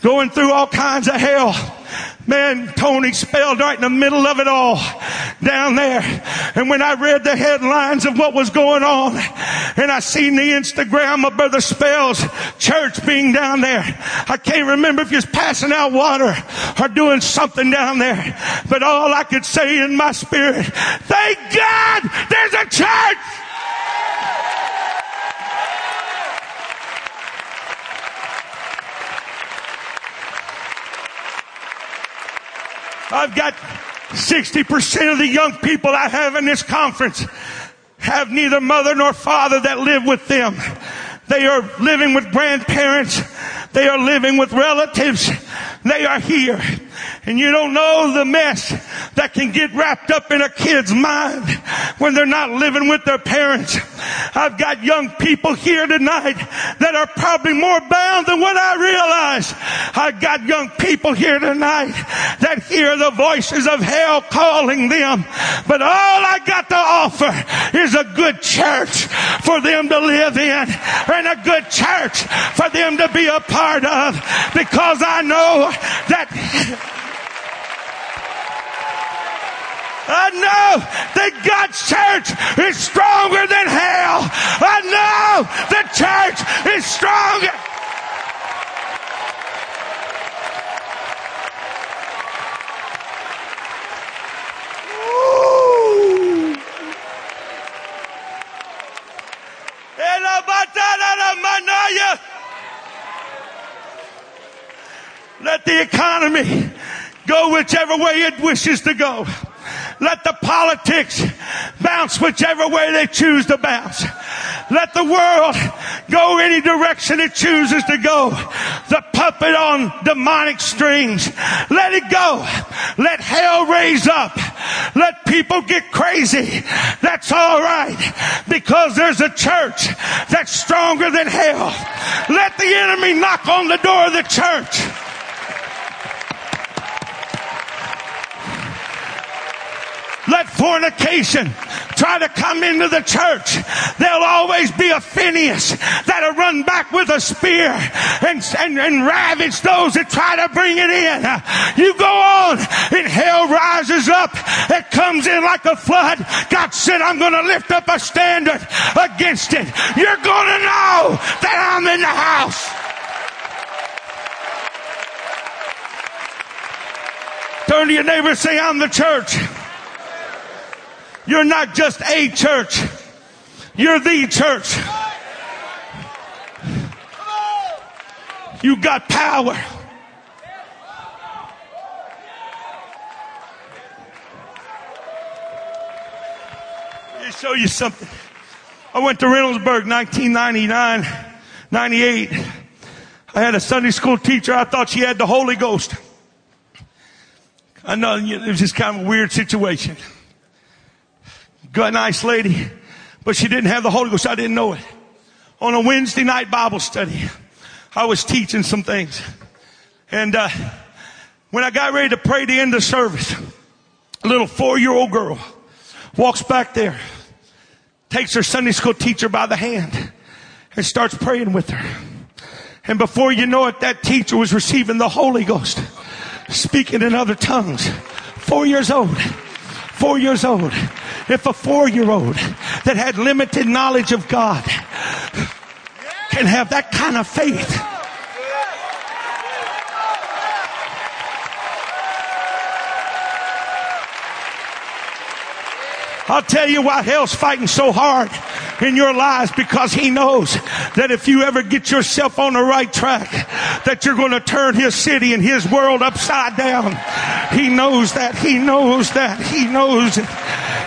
going through all kinds of hell. Man, Tony Spell right in the middle of it all down there. And when I read the headlines of what was going on and I seen the Instagram of Brother Spell's church being down there, I can't remember if he was passing out water or doing something down there. But all I could say in my spirit, thank God there's a church! I've got 60% of the young people I have in this conference have neither mother nor father that live with them. They are living with grandparents. They are living with relatives. They are here. And you don't know the mess that can get wrapped up in a kid's mind when they're not living with their parents. I've got young people here tonight that are probably more bound than what I realize. I've got young people here tonight that hear the voices of hell calling them. But all I got to offer is a good church for them to live in and a good church for them to be a part of because I know that I know that God's church is stronger than hell. I know the church is stronger. Let the economy go whichever way it wishes to go. Let the politics bounce whichever way they choose to bounce. Let the world go any direction it chooses to go. The puppet on demonic strings. Let it go. Let hell raise up. Let people get crazy. That's all right. Because there's a church that's stronger than hell. Let the enemy knock on the door of the church. Let fornication try to come into the church. There'll always be a Phineas that'll run back with a spear and, and, and ravage those that try to bring it in. You go on and hell rises up. It comes in like a flood. God said, I'm going to lift up a standard against it. You're going to know that I'm in the house. Turn to your neighbor say, I'm the church. You're not just a church. You're the church. You got power. Let me show you something. I went to Reynoldsburg 1999, 98. I had a Sunday school teacher. I thought she had the Holy Ghost. I know it was just kind of a weird situation. Good, nice lady, but she didn't have the Holy Ghost. I didn't know it. On a Wednesday night Bible study, I was teaching some things. And, uh, when I got ready to pray the end of service, a little four year old girl walks back there, takes her Sunday school teacher by the hand and starts praying with her. And before you know it, that teacher was receiving the Holy Ghost, speaking in other tongues. Four years old. Four years old. If a four year old that had limited knowledge of God can have that kind of faith. I'll tell you why hell's fighting so hard in your lives because he knows that if you ever get yourself on the right track, that you're going to turn his city and his world upside down. He knows that. He knows that. He knows it.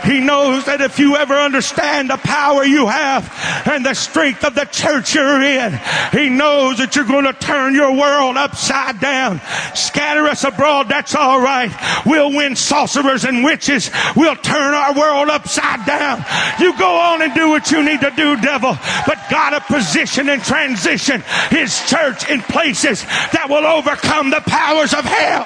He knows that if you ever understand the power you have and the strength of the church you're in, He knows that you're going to turn your world upside down. Scatter us abroad, that's all right. We'll win sorcerers and witches. We'll turn our world upside down. You go on and do what you need to do, devil. But God a position and transition His church in places that will overcome the powers of hell.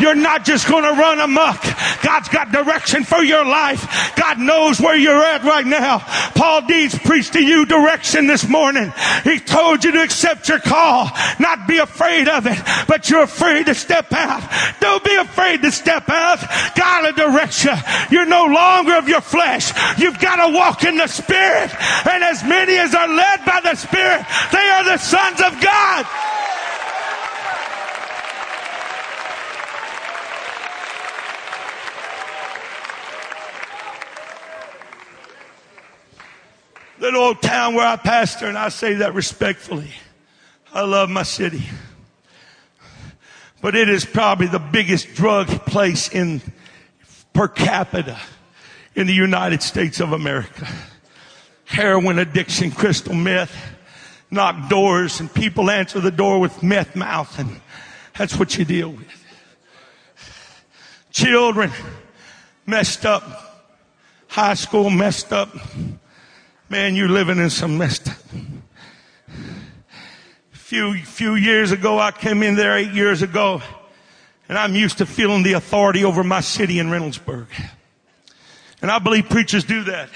You're not just going to run amok. God's got direction for your life. God knows where you're at right now. Paul Deeds preached to you direction this morning. He told you to accept your call, not be afraid of it, but you're afraid to step out. Don't be afraid to step out. God will direct you. You're no longer of your flesh. You've got to walk in the Spirit. And as many as are led by the Spirit, they are the sons of God. Little old town where I pastor, and I say that respectfully. I love my city. But it is probably the biggest drug place in per capita in the United States of America. Heroin addiction, crystal meth, knock doors, and people answer the door with meth mouth, and that's what you deal with. Children messed up, high school messed up, Man, you're living in some messed up. Few, few years ago, I came in there eight years ago, and I'm used to feeling the authority over my city in Reynoldsburg. And I believe preachers do that.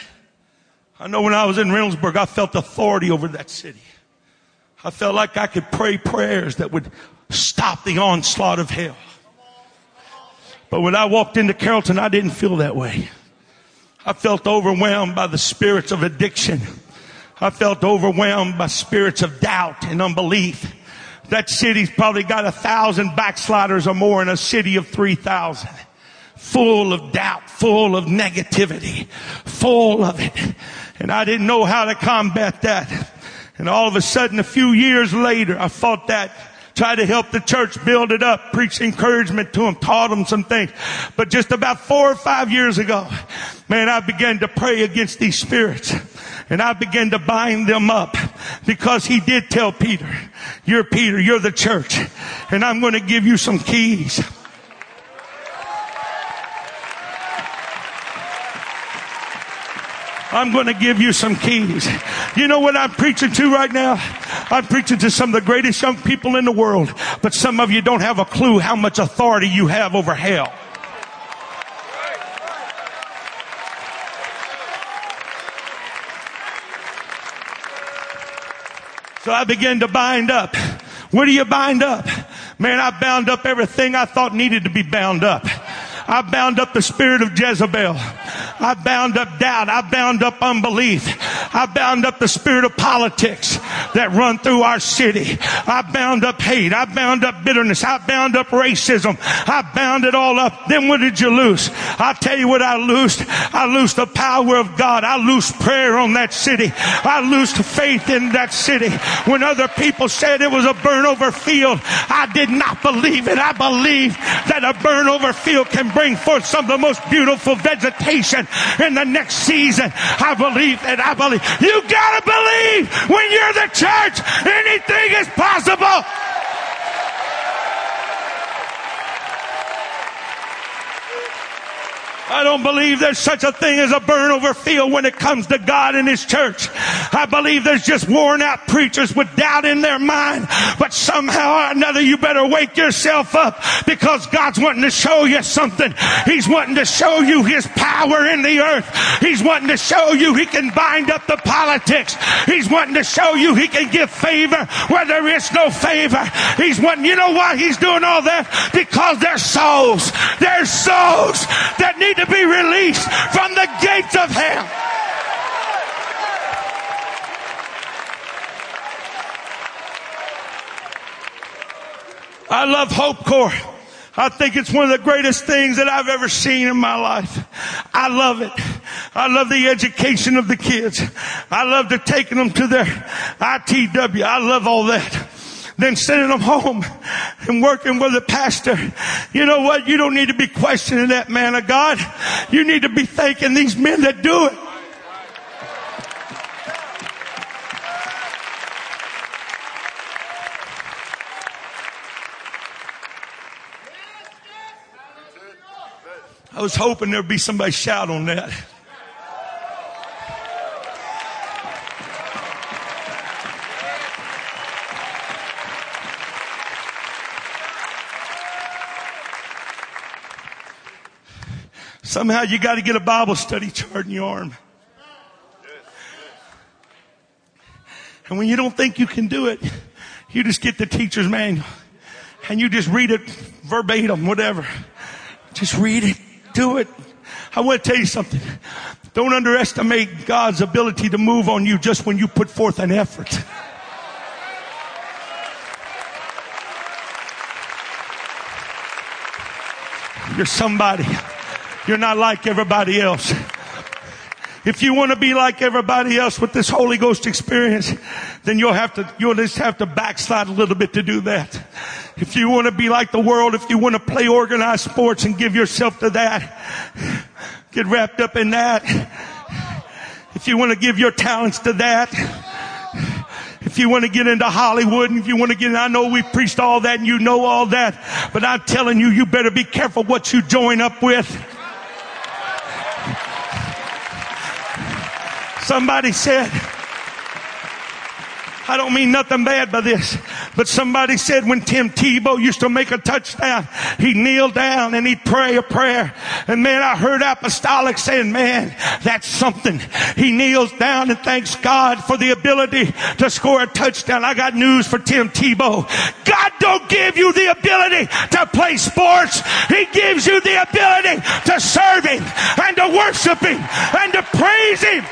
I know when I was in Reynoldsburg, I felt authority over that city. I felt like I could pray prayers that would stop the onslaught of hell. But when I walked into Carrollton, I didn't feel that way. I felt overwhelmed by the spirits of addiction. I felt overwhelmed by spirits of doubt and unbelief. That city's probably got a thousand backsliders or more in a city of 3,000. Full of doubt, full of negativity, full of it. And I didn't know how to combat that. And all of a sudden, a few years later, I fought that tried to help the church build it up, preach encouragement to them, taught them some things. But just about four or five years ago, man, I began to pray against these spirits. And I began to bind them up because he did tell Peter, you're Peter, you're the church, and I'm going to give you some keys. I'm going to give you some keys. You know what I'm preaching to right now? I'm preaching to some of the greatest young people in the world, but some of you don't have a clue how much authority you have over hell. So I began to bind up. What do you bind up? Man, I bound up everything I thought needed to be bound up. I bound up the spirit of Jezebel. I bound up doubt. I bound up unbelief. I bound up the spirit of politics that run through our city. I bound up hate. I bound up bitterness. I bound up racism. I bound it all up. Then what did you lose? I'll tell you what I loosed. I loosed the power of God. I loosed prayer on that city. I loosed faith in that city. When other people said it was a burnover field, I did not believe it. I believe that a burnover field can bring forth some of the most beautiful vegetation in the next season. I believe that. I believe. You gotta believe when you're the church, anything is possible. I don't believe there's such a thing as a burnover field when it comes to God and His church. I believe there's just worn out preachers with doubt in their mind. But somehow or another you better wake yourself up because God's wanting to show you something. He's wanting to show you His power in the earth. He's wanting to show you He can bind up the politics. He's wanting to show you He can give favor where there is no favor. He's wanting, you know why He's doing all that? Because there's souls. There's souls that need to be released from the gates of hell. I love Hope Corps. I think it's one of the greatest things that I've ever seen in my life. I love it. I love the education of the kids. I love the taking them to their ITW. I love all that than sending them home and working with a pastor. You know what? You don't need to be questioning that man of God. You need to be thanking these men that do it. I was hoping there'd be somebody shout on that. Somehow you got to get a Bible study chart in your arm. And when you don't think you can do it, you just get the teacher's manual and you just read it verbatim, whatever. Just read it, do it. I want to tell you something. Don't underestimate God's ability to move on you just when you put forth an effort. You're somebody. You're not like everybody else. If you want to be like everybody else with this Holy Ghost experience, then you'll have to, you'll just have to backslide a little bit to do that. If you want to be like the world, if you want to play organized sports and give yourself to that, get wrapped up in that. If you want to give your talents to that, if you want to get into Hollywood and if you want to get in, I know we preached all that and you know all that, but I'm telling you, you better be careful what you join up with. Somebody said, I don't mean nothing bad by this, but somebody said when Tim Tebow used to make a touchdown, he'd kneel down and he'd pray a prayer. And man, I heard apostolic saying, man, that's something. He kneels down and thanks God for the ability to score a touchdown. I got news for Tim Tebow. God don't give you the ability to play sports. He gives you the ability to serve Him and to worship Him and to praise Him.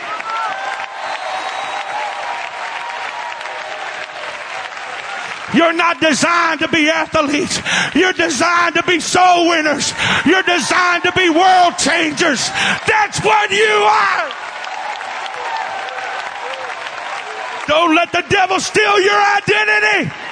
You're not designed to be athletes. You're designed to be soul winners. You're designed to be world changers. That's what you are. Don't let the devil steal your identity.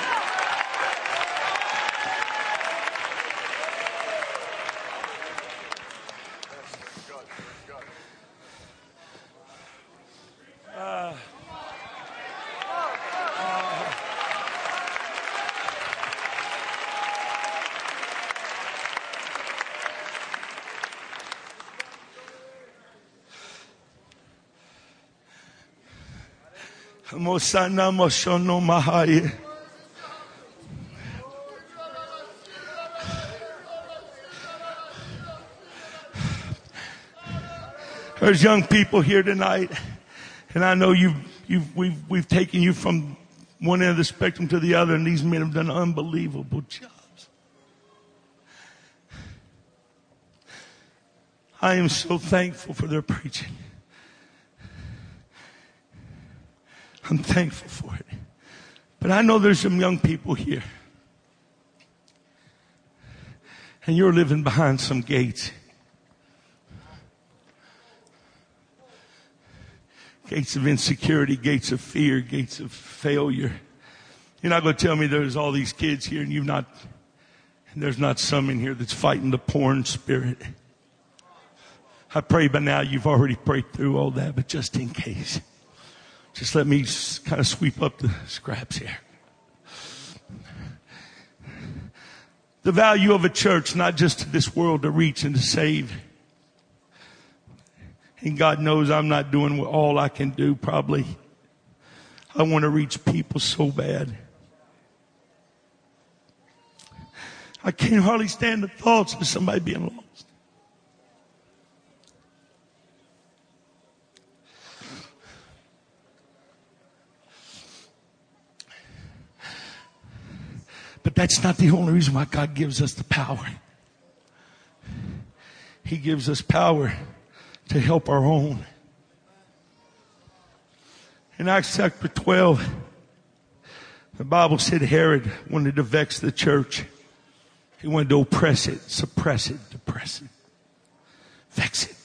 There's young people here tonight, and I know you've, you've, we've, we've taken you from one end of the spectrum to the other, and these men have done unbelievable jobs. I am so thankful for their preaching. I'm thankful for it. But I know there's some young people here. And you're living behind some gates. Gates of insecurity, gates of fear, gates of failure. You're not going to tell me there's all these kids here and you've not, and there's not some in here that's fighting the porn spirit. I pray by now you've already prayed through all that, but just in case, just let me kind of sweep up the scraps here. The value of a church, not just to this world to reach and to save. And God knows I'm not doing all I can do, probably. I want to reach people so bad. I can't hardly stand the thoughts of somebody being lost. But that's not the only reason why God gives us the power. He gives us power to help our own. In Acts chapter 12, the Bible said Herod wanted to vex the church. He wanted to oppress it, suppress it, depress it, vex it.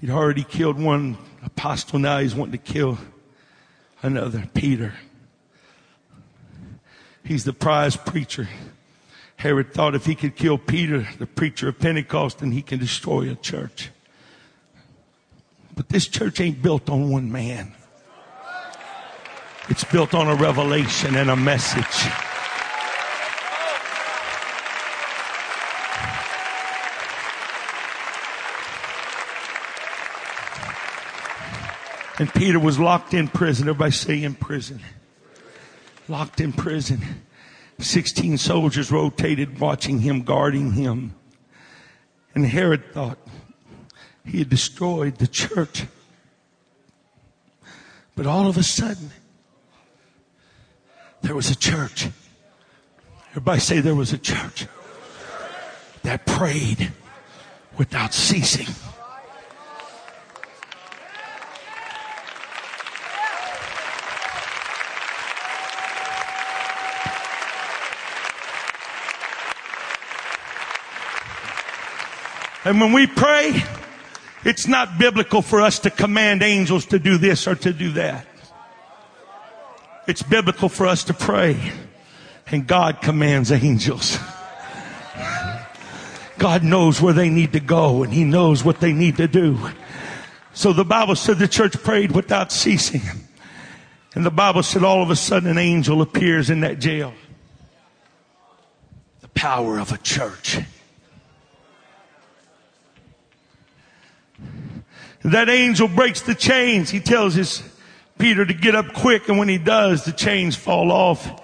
He'd already killed one apostle. Now he's wanting to kill another, Peter. He's the prize preacher. Herod thought if he could kill Peter, the preacher of Pentecost, then he can destroy a church. But this church ain't built on one man. It's built on a revelation and a message. And Peter was locked in prison. Everybody say in prison. Locked in prison. 16 soldiers rotated watching him, guarding him. And Herod thought he had destroyed the church. But all of a sudden, there was a church. Everybody say there was a church that prayed without ceasing. And when we pray, it's not biblical for us to command angels to do this or to do that. It's biblical for us to pray and God commands angels. God knows where they need to go and he knows what they need to do. So the Bible said the church prayed without ceasing. And the Bible said all of a sudden an angel appears in that jail. The power of a church. That angel breaks the chains. He tells his Peter to get up quick, and when he does, the chains fall off.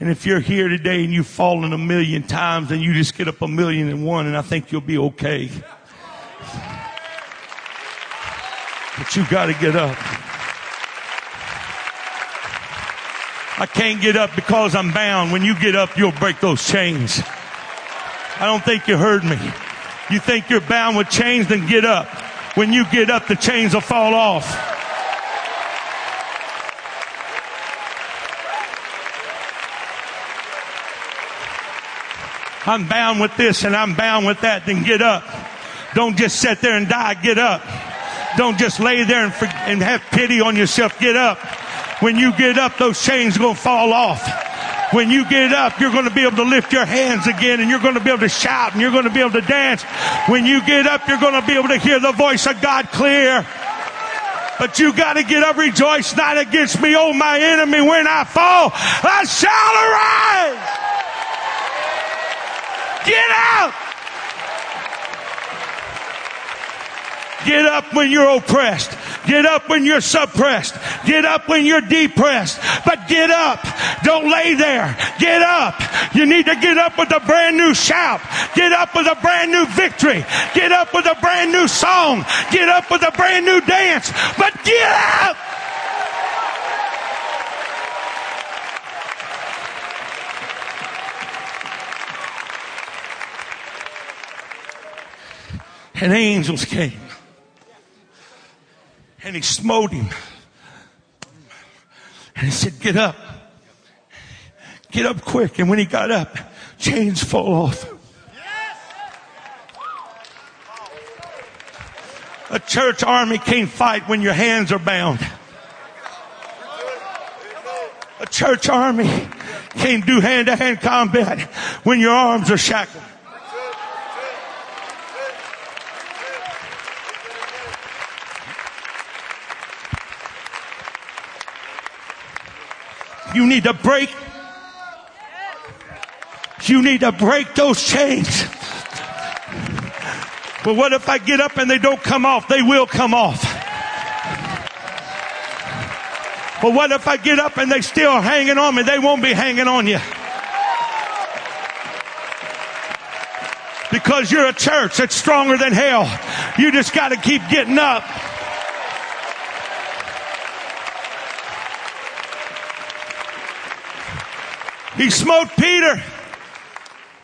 And if you're here today and you've fallen a million times, then you just get up a million and one, and I think you'll be okay. But you got to get up. I can't get up because I'm bound. When you get up, you'll break those chains. I don't think you heard me. You think you're bound with chains, then get up. When you get up, the chains will fall off. I'm bound with this and I'm bound with that, then get up. Don't just sit there and die, get up. Don't just lay there and, and have pity on yourself, get up. When you get up, those chains are going to fall off. When you get up, you're going to be able to lift your hands again and you're going to be able to shout and you're going to be able to dance. When you get up, you're going to be able to hear the voice of God clear. But you got to get up, rejoice not against me, oh my enemy. When I fall, I shall arise. Get out. Get up when you're oppressed. Get up when you're suppressed. Get up when you're depressed. But get up. Don't lay there. Get up. You need to get up with a brand new shout. Get up with a brand new victory. Get up with a brand new song. Get up with a brand new dance. But get up. And angels came and he smote him. And he said, get up. Get up quick. And when he got up, chains fall off. A church army can't fight when your hands are bound. A church army can't do hand to hand combat when your arms are shackled. You need to break. You need to break those chains. But what if I get up and they don't come off? They will come off. But what if I get up and they still hanging on me? They won't be hanging on you. Because you're a church that's stronger than hell. You just got to keep getting up. He smote Peter.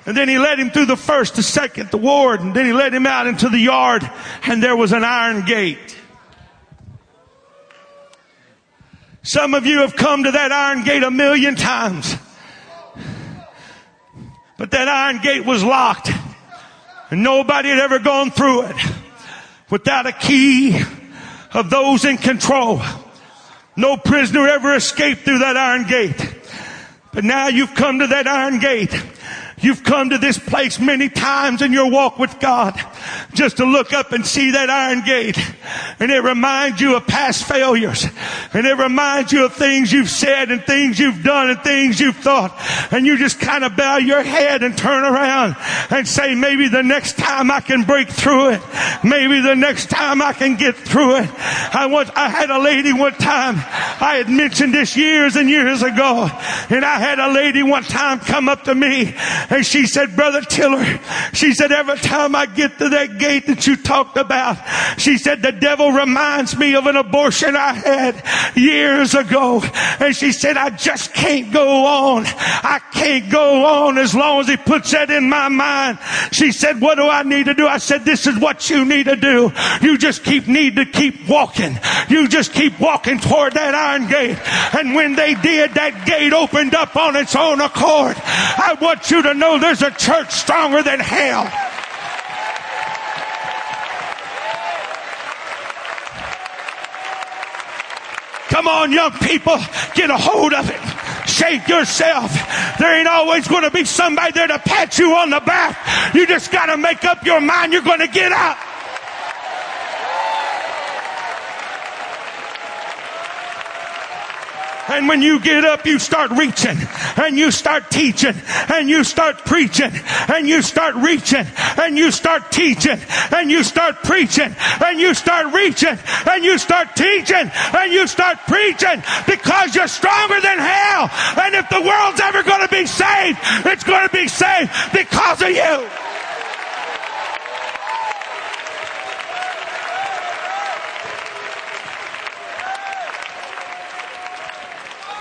And then he led him through the first, the second, the ward, and then he led him out into the yard, and there was an iron gate. Some of you have come to that iron gate a million times. But that iron gate was locked, and nobody had ever gone through it without a key of those in control. No prisoner ever escaped through that iron gate. But now you've come to that iron gate You've come to this place many times in your walk with God just to look up and see that iron gate. And it reminds you of past failures. And it reminds you of things you've said and things you've done and things you've thought. And you just kind of bow your head and turn around and say, maybe the next time I can break through it. Maybe the next time I can get through it. I once, I had a lady one time, I had mentioned this years and years ago. And I had a lady one time come up to me and she said, Brother Tiller, she said, every time I get to that gate that you talked about, she said, the devil reminds me of an abortion I had years ago. And she said, I just can't go on. I can't go on as long as he puts that in my mind. She said, what do I need to do? I said, this is what you need to do. You just keep need to keep walking. You just keep walking toward that iron gate. And when they did, that gate opened up on its own accord. I want you to know there's a church stronger than hell. Come on, young people, get a hold of it. Shake yourself. There ain't always going to be somebody there to pat you on the back. You just got to make up your mind you're going to get up. And when you get up, you start reaching. And you start teaching. And you start preaching. And you start reaching. And you start teaching. And you start preaching. And you start reaching. And you start teaching. And you start preaching. Because you're stronger than hell. And if the world's ever going to be saved, it's going to be saved because of you.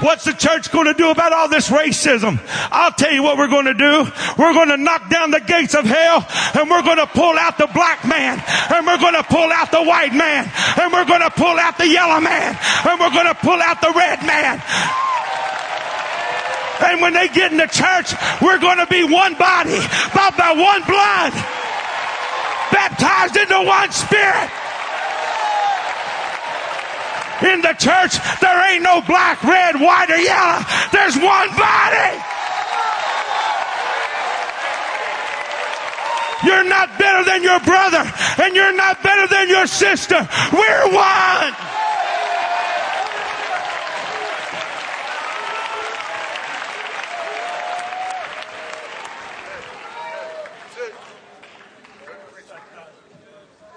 What's the church going to do about all this racism? I'll tell you what we're going to do. We're going to knock down the gates of hell and we're going to pull out the black man and we're going to pull out the white man and we're going to pull out the yellow man and we're going to pull out the red man. And when they get in the church, we're going to be one body, bought by one blood, baptized into one spirit. In the church, there ain't no black, red, white, or yellow. There's one body. You're not better than your brother, and you're not better than your sister. We're one.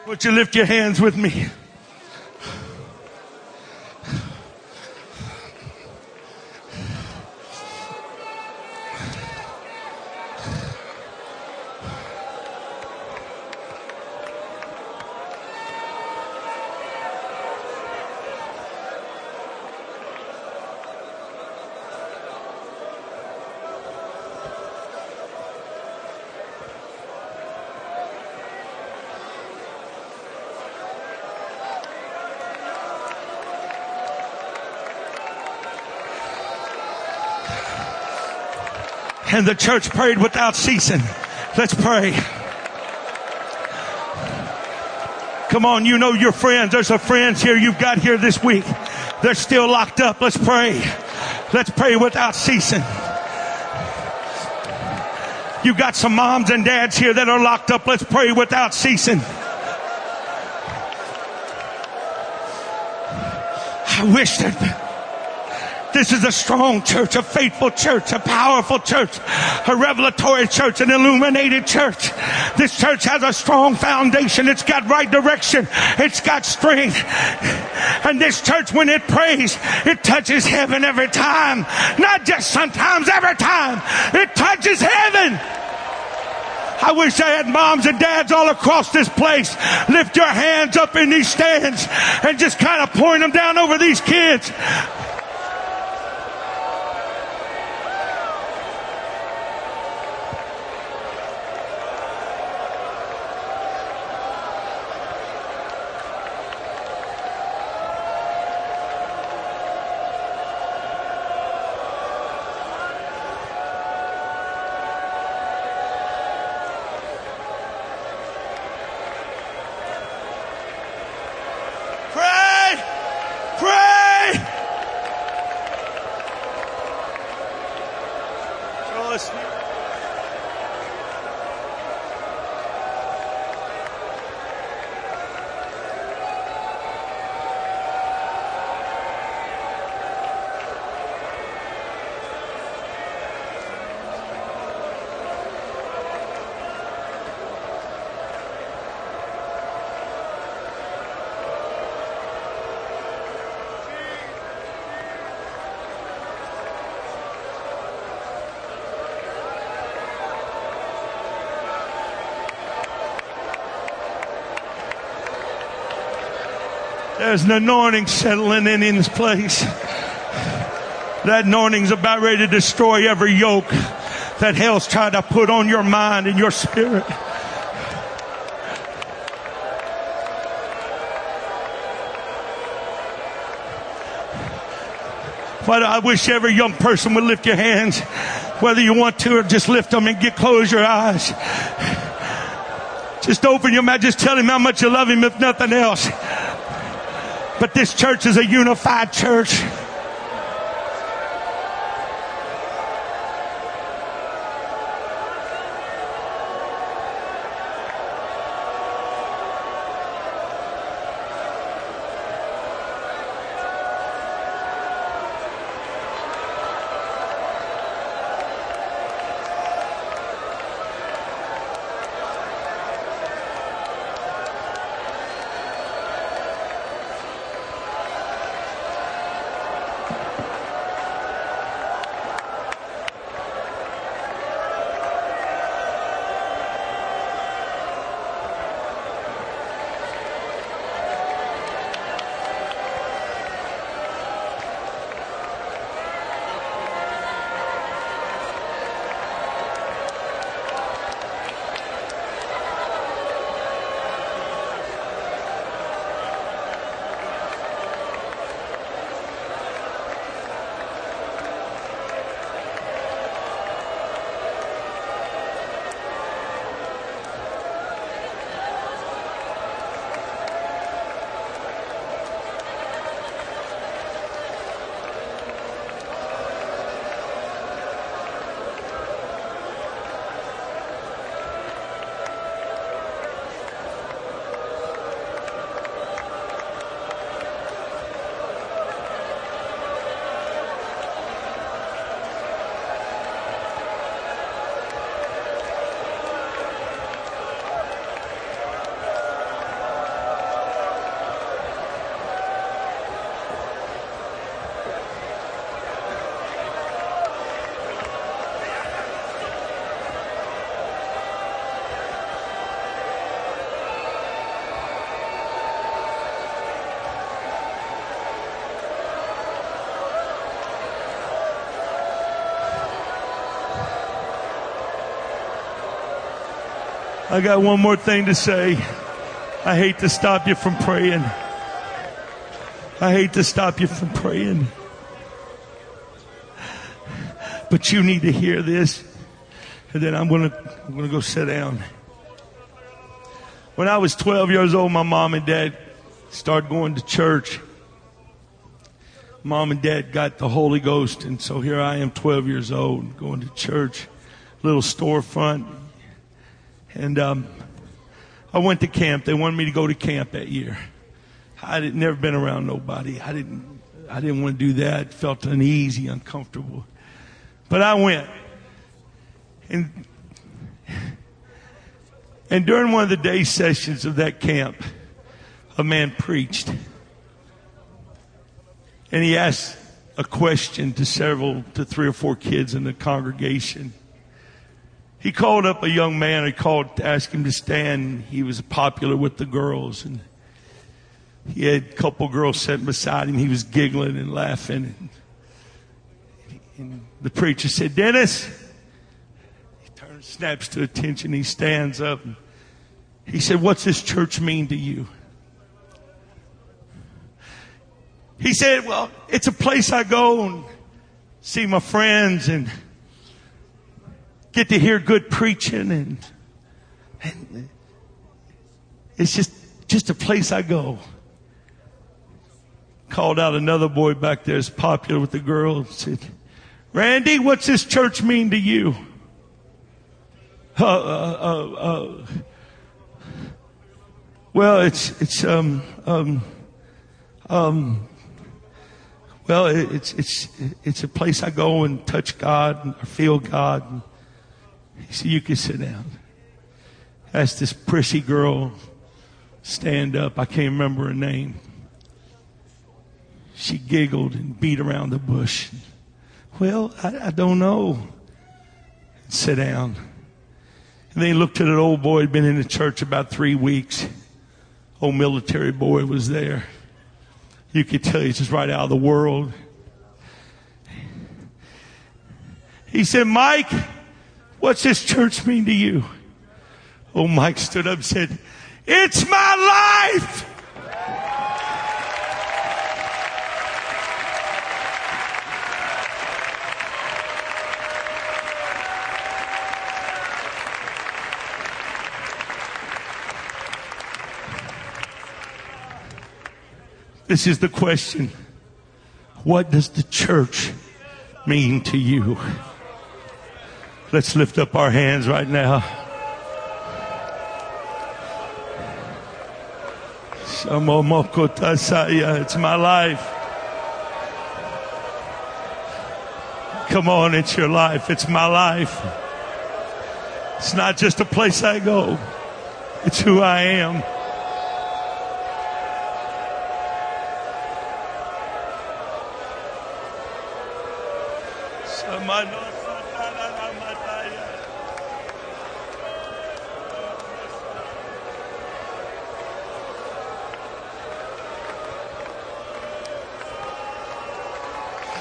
Would you lift your hands with me? And the church prayed without ceasing. Let's pray. Come on, you know your friends. There's a friends here you've got here this week. They're still locked up. Let's pray. Let's pray without ceasing. You got some moms and dads here that are locked up. Let's pray without ceasing. I wish that this is a strong church, a faithful church, a powerful church, a revelatory church, an illuminated church. This church has a strong foundation. It's got right direction. It's got strength. And this church, when it prays, it touches heaven every time. Not just sometimes, every time. It touches heaven. I wish I had moms and dads all across this place. Lift your hands up in these stands and just kind of point them down over these kids. There's an anointing settling in in this place. That anointing's about ready to destroy every yoke that hell's trying to put on your mind and your spirit. But I wish every young person would lift your hands, whether you want to or just lift them and get close your eyes. Just open your mouth. Just tell him how much you love him, if nothing else. But this church is a unified church. I got one more thing to say. I hate to stop you from praying. I hate to stop you from praying. But you need to hear this. And then I'm going to, I'm going to go sit down. When I was 12 years old, my mom and dad started going to church. Mom and dad got the Holy Ghost. And so here I am, 12 years old, going to church, little storefront. And, um, I went to camp. They wanted me to go to camp that year. I had never been around nobody. I didn't, I didn't want to do that. Felt uneasy, uncomfortable. But I went. And, and during one of the day sessions of that camp, a man preached. And he asked a question to several, to three or four kids in the congregation. He called up a young man. He called to ask him to stand. He was popular with the girls, and he had a couple girls sitting beside him. He was giggling and laughing. And the preacher said, "Dennis." He turns, snaps to attention. He stands up. He said, "What's this church mean to you?" He said, "Well, it's a place I go and see my friends and." Get to hear good preaching and, and it's just, just a place I go. Called out another boy back there is popular with the girls. Said, Randy, what's this church mean to you? Uh, uh, uh, uh, well, it's it's um um um. Well, it's it's it's a place I go and touch God and feel God. And he said, You can sit down. Asked this prissy girl stand up. I can't remember her name. She giggled and beat around the bush. Well, I, I don't know. Sit down. And they looked at an old boy who'd been in the church about three weeks. Old military boy was there. You could tell he's just right out of the world. He said, Mike, What's this church mean to you? Oh, Mike stood up and said, It's my life. This is the question. What does the church mean to you? Let's lift up our hands right now. It's my life. Come on, it's your life. It's my life. It's not just a place I go. It's who I am.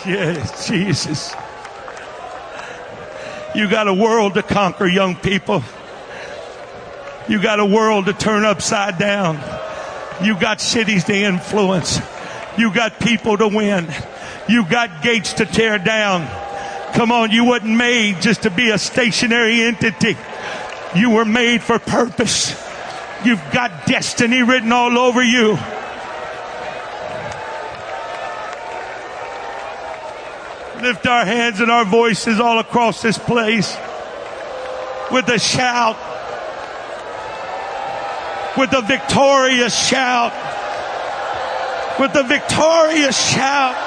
Yes, Jesus. You got a world to conquer, young people. You got a world to turn upside down. You got cities to influence. You got people to win. You got gates to tear down. Come on, you wasn't made just to be a stationary entity. You were made for purpose. You've got destiny written all over you. Lift our hands and our voices all across this place with a shout, with a victorious shout, with a victorious shout.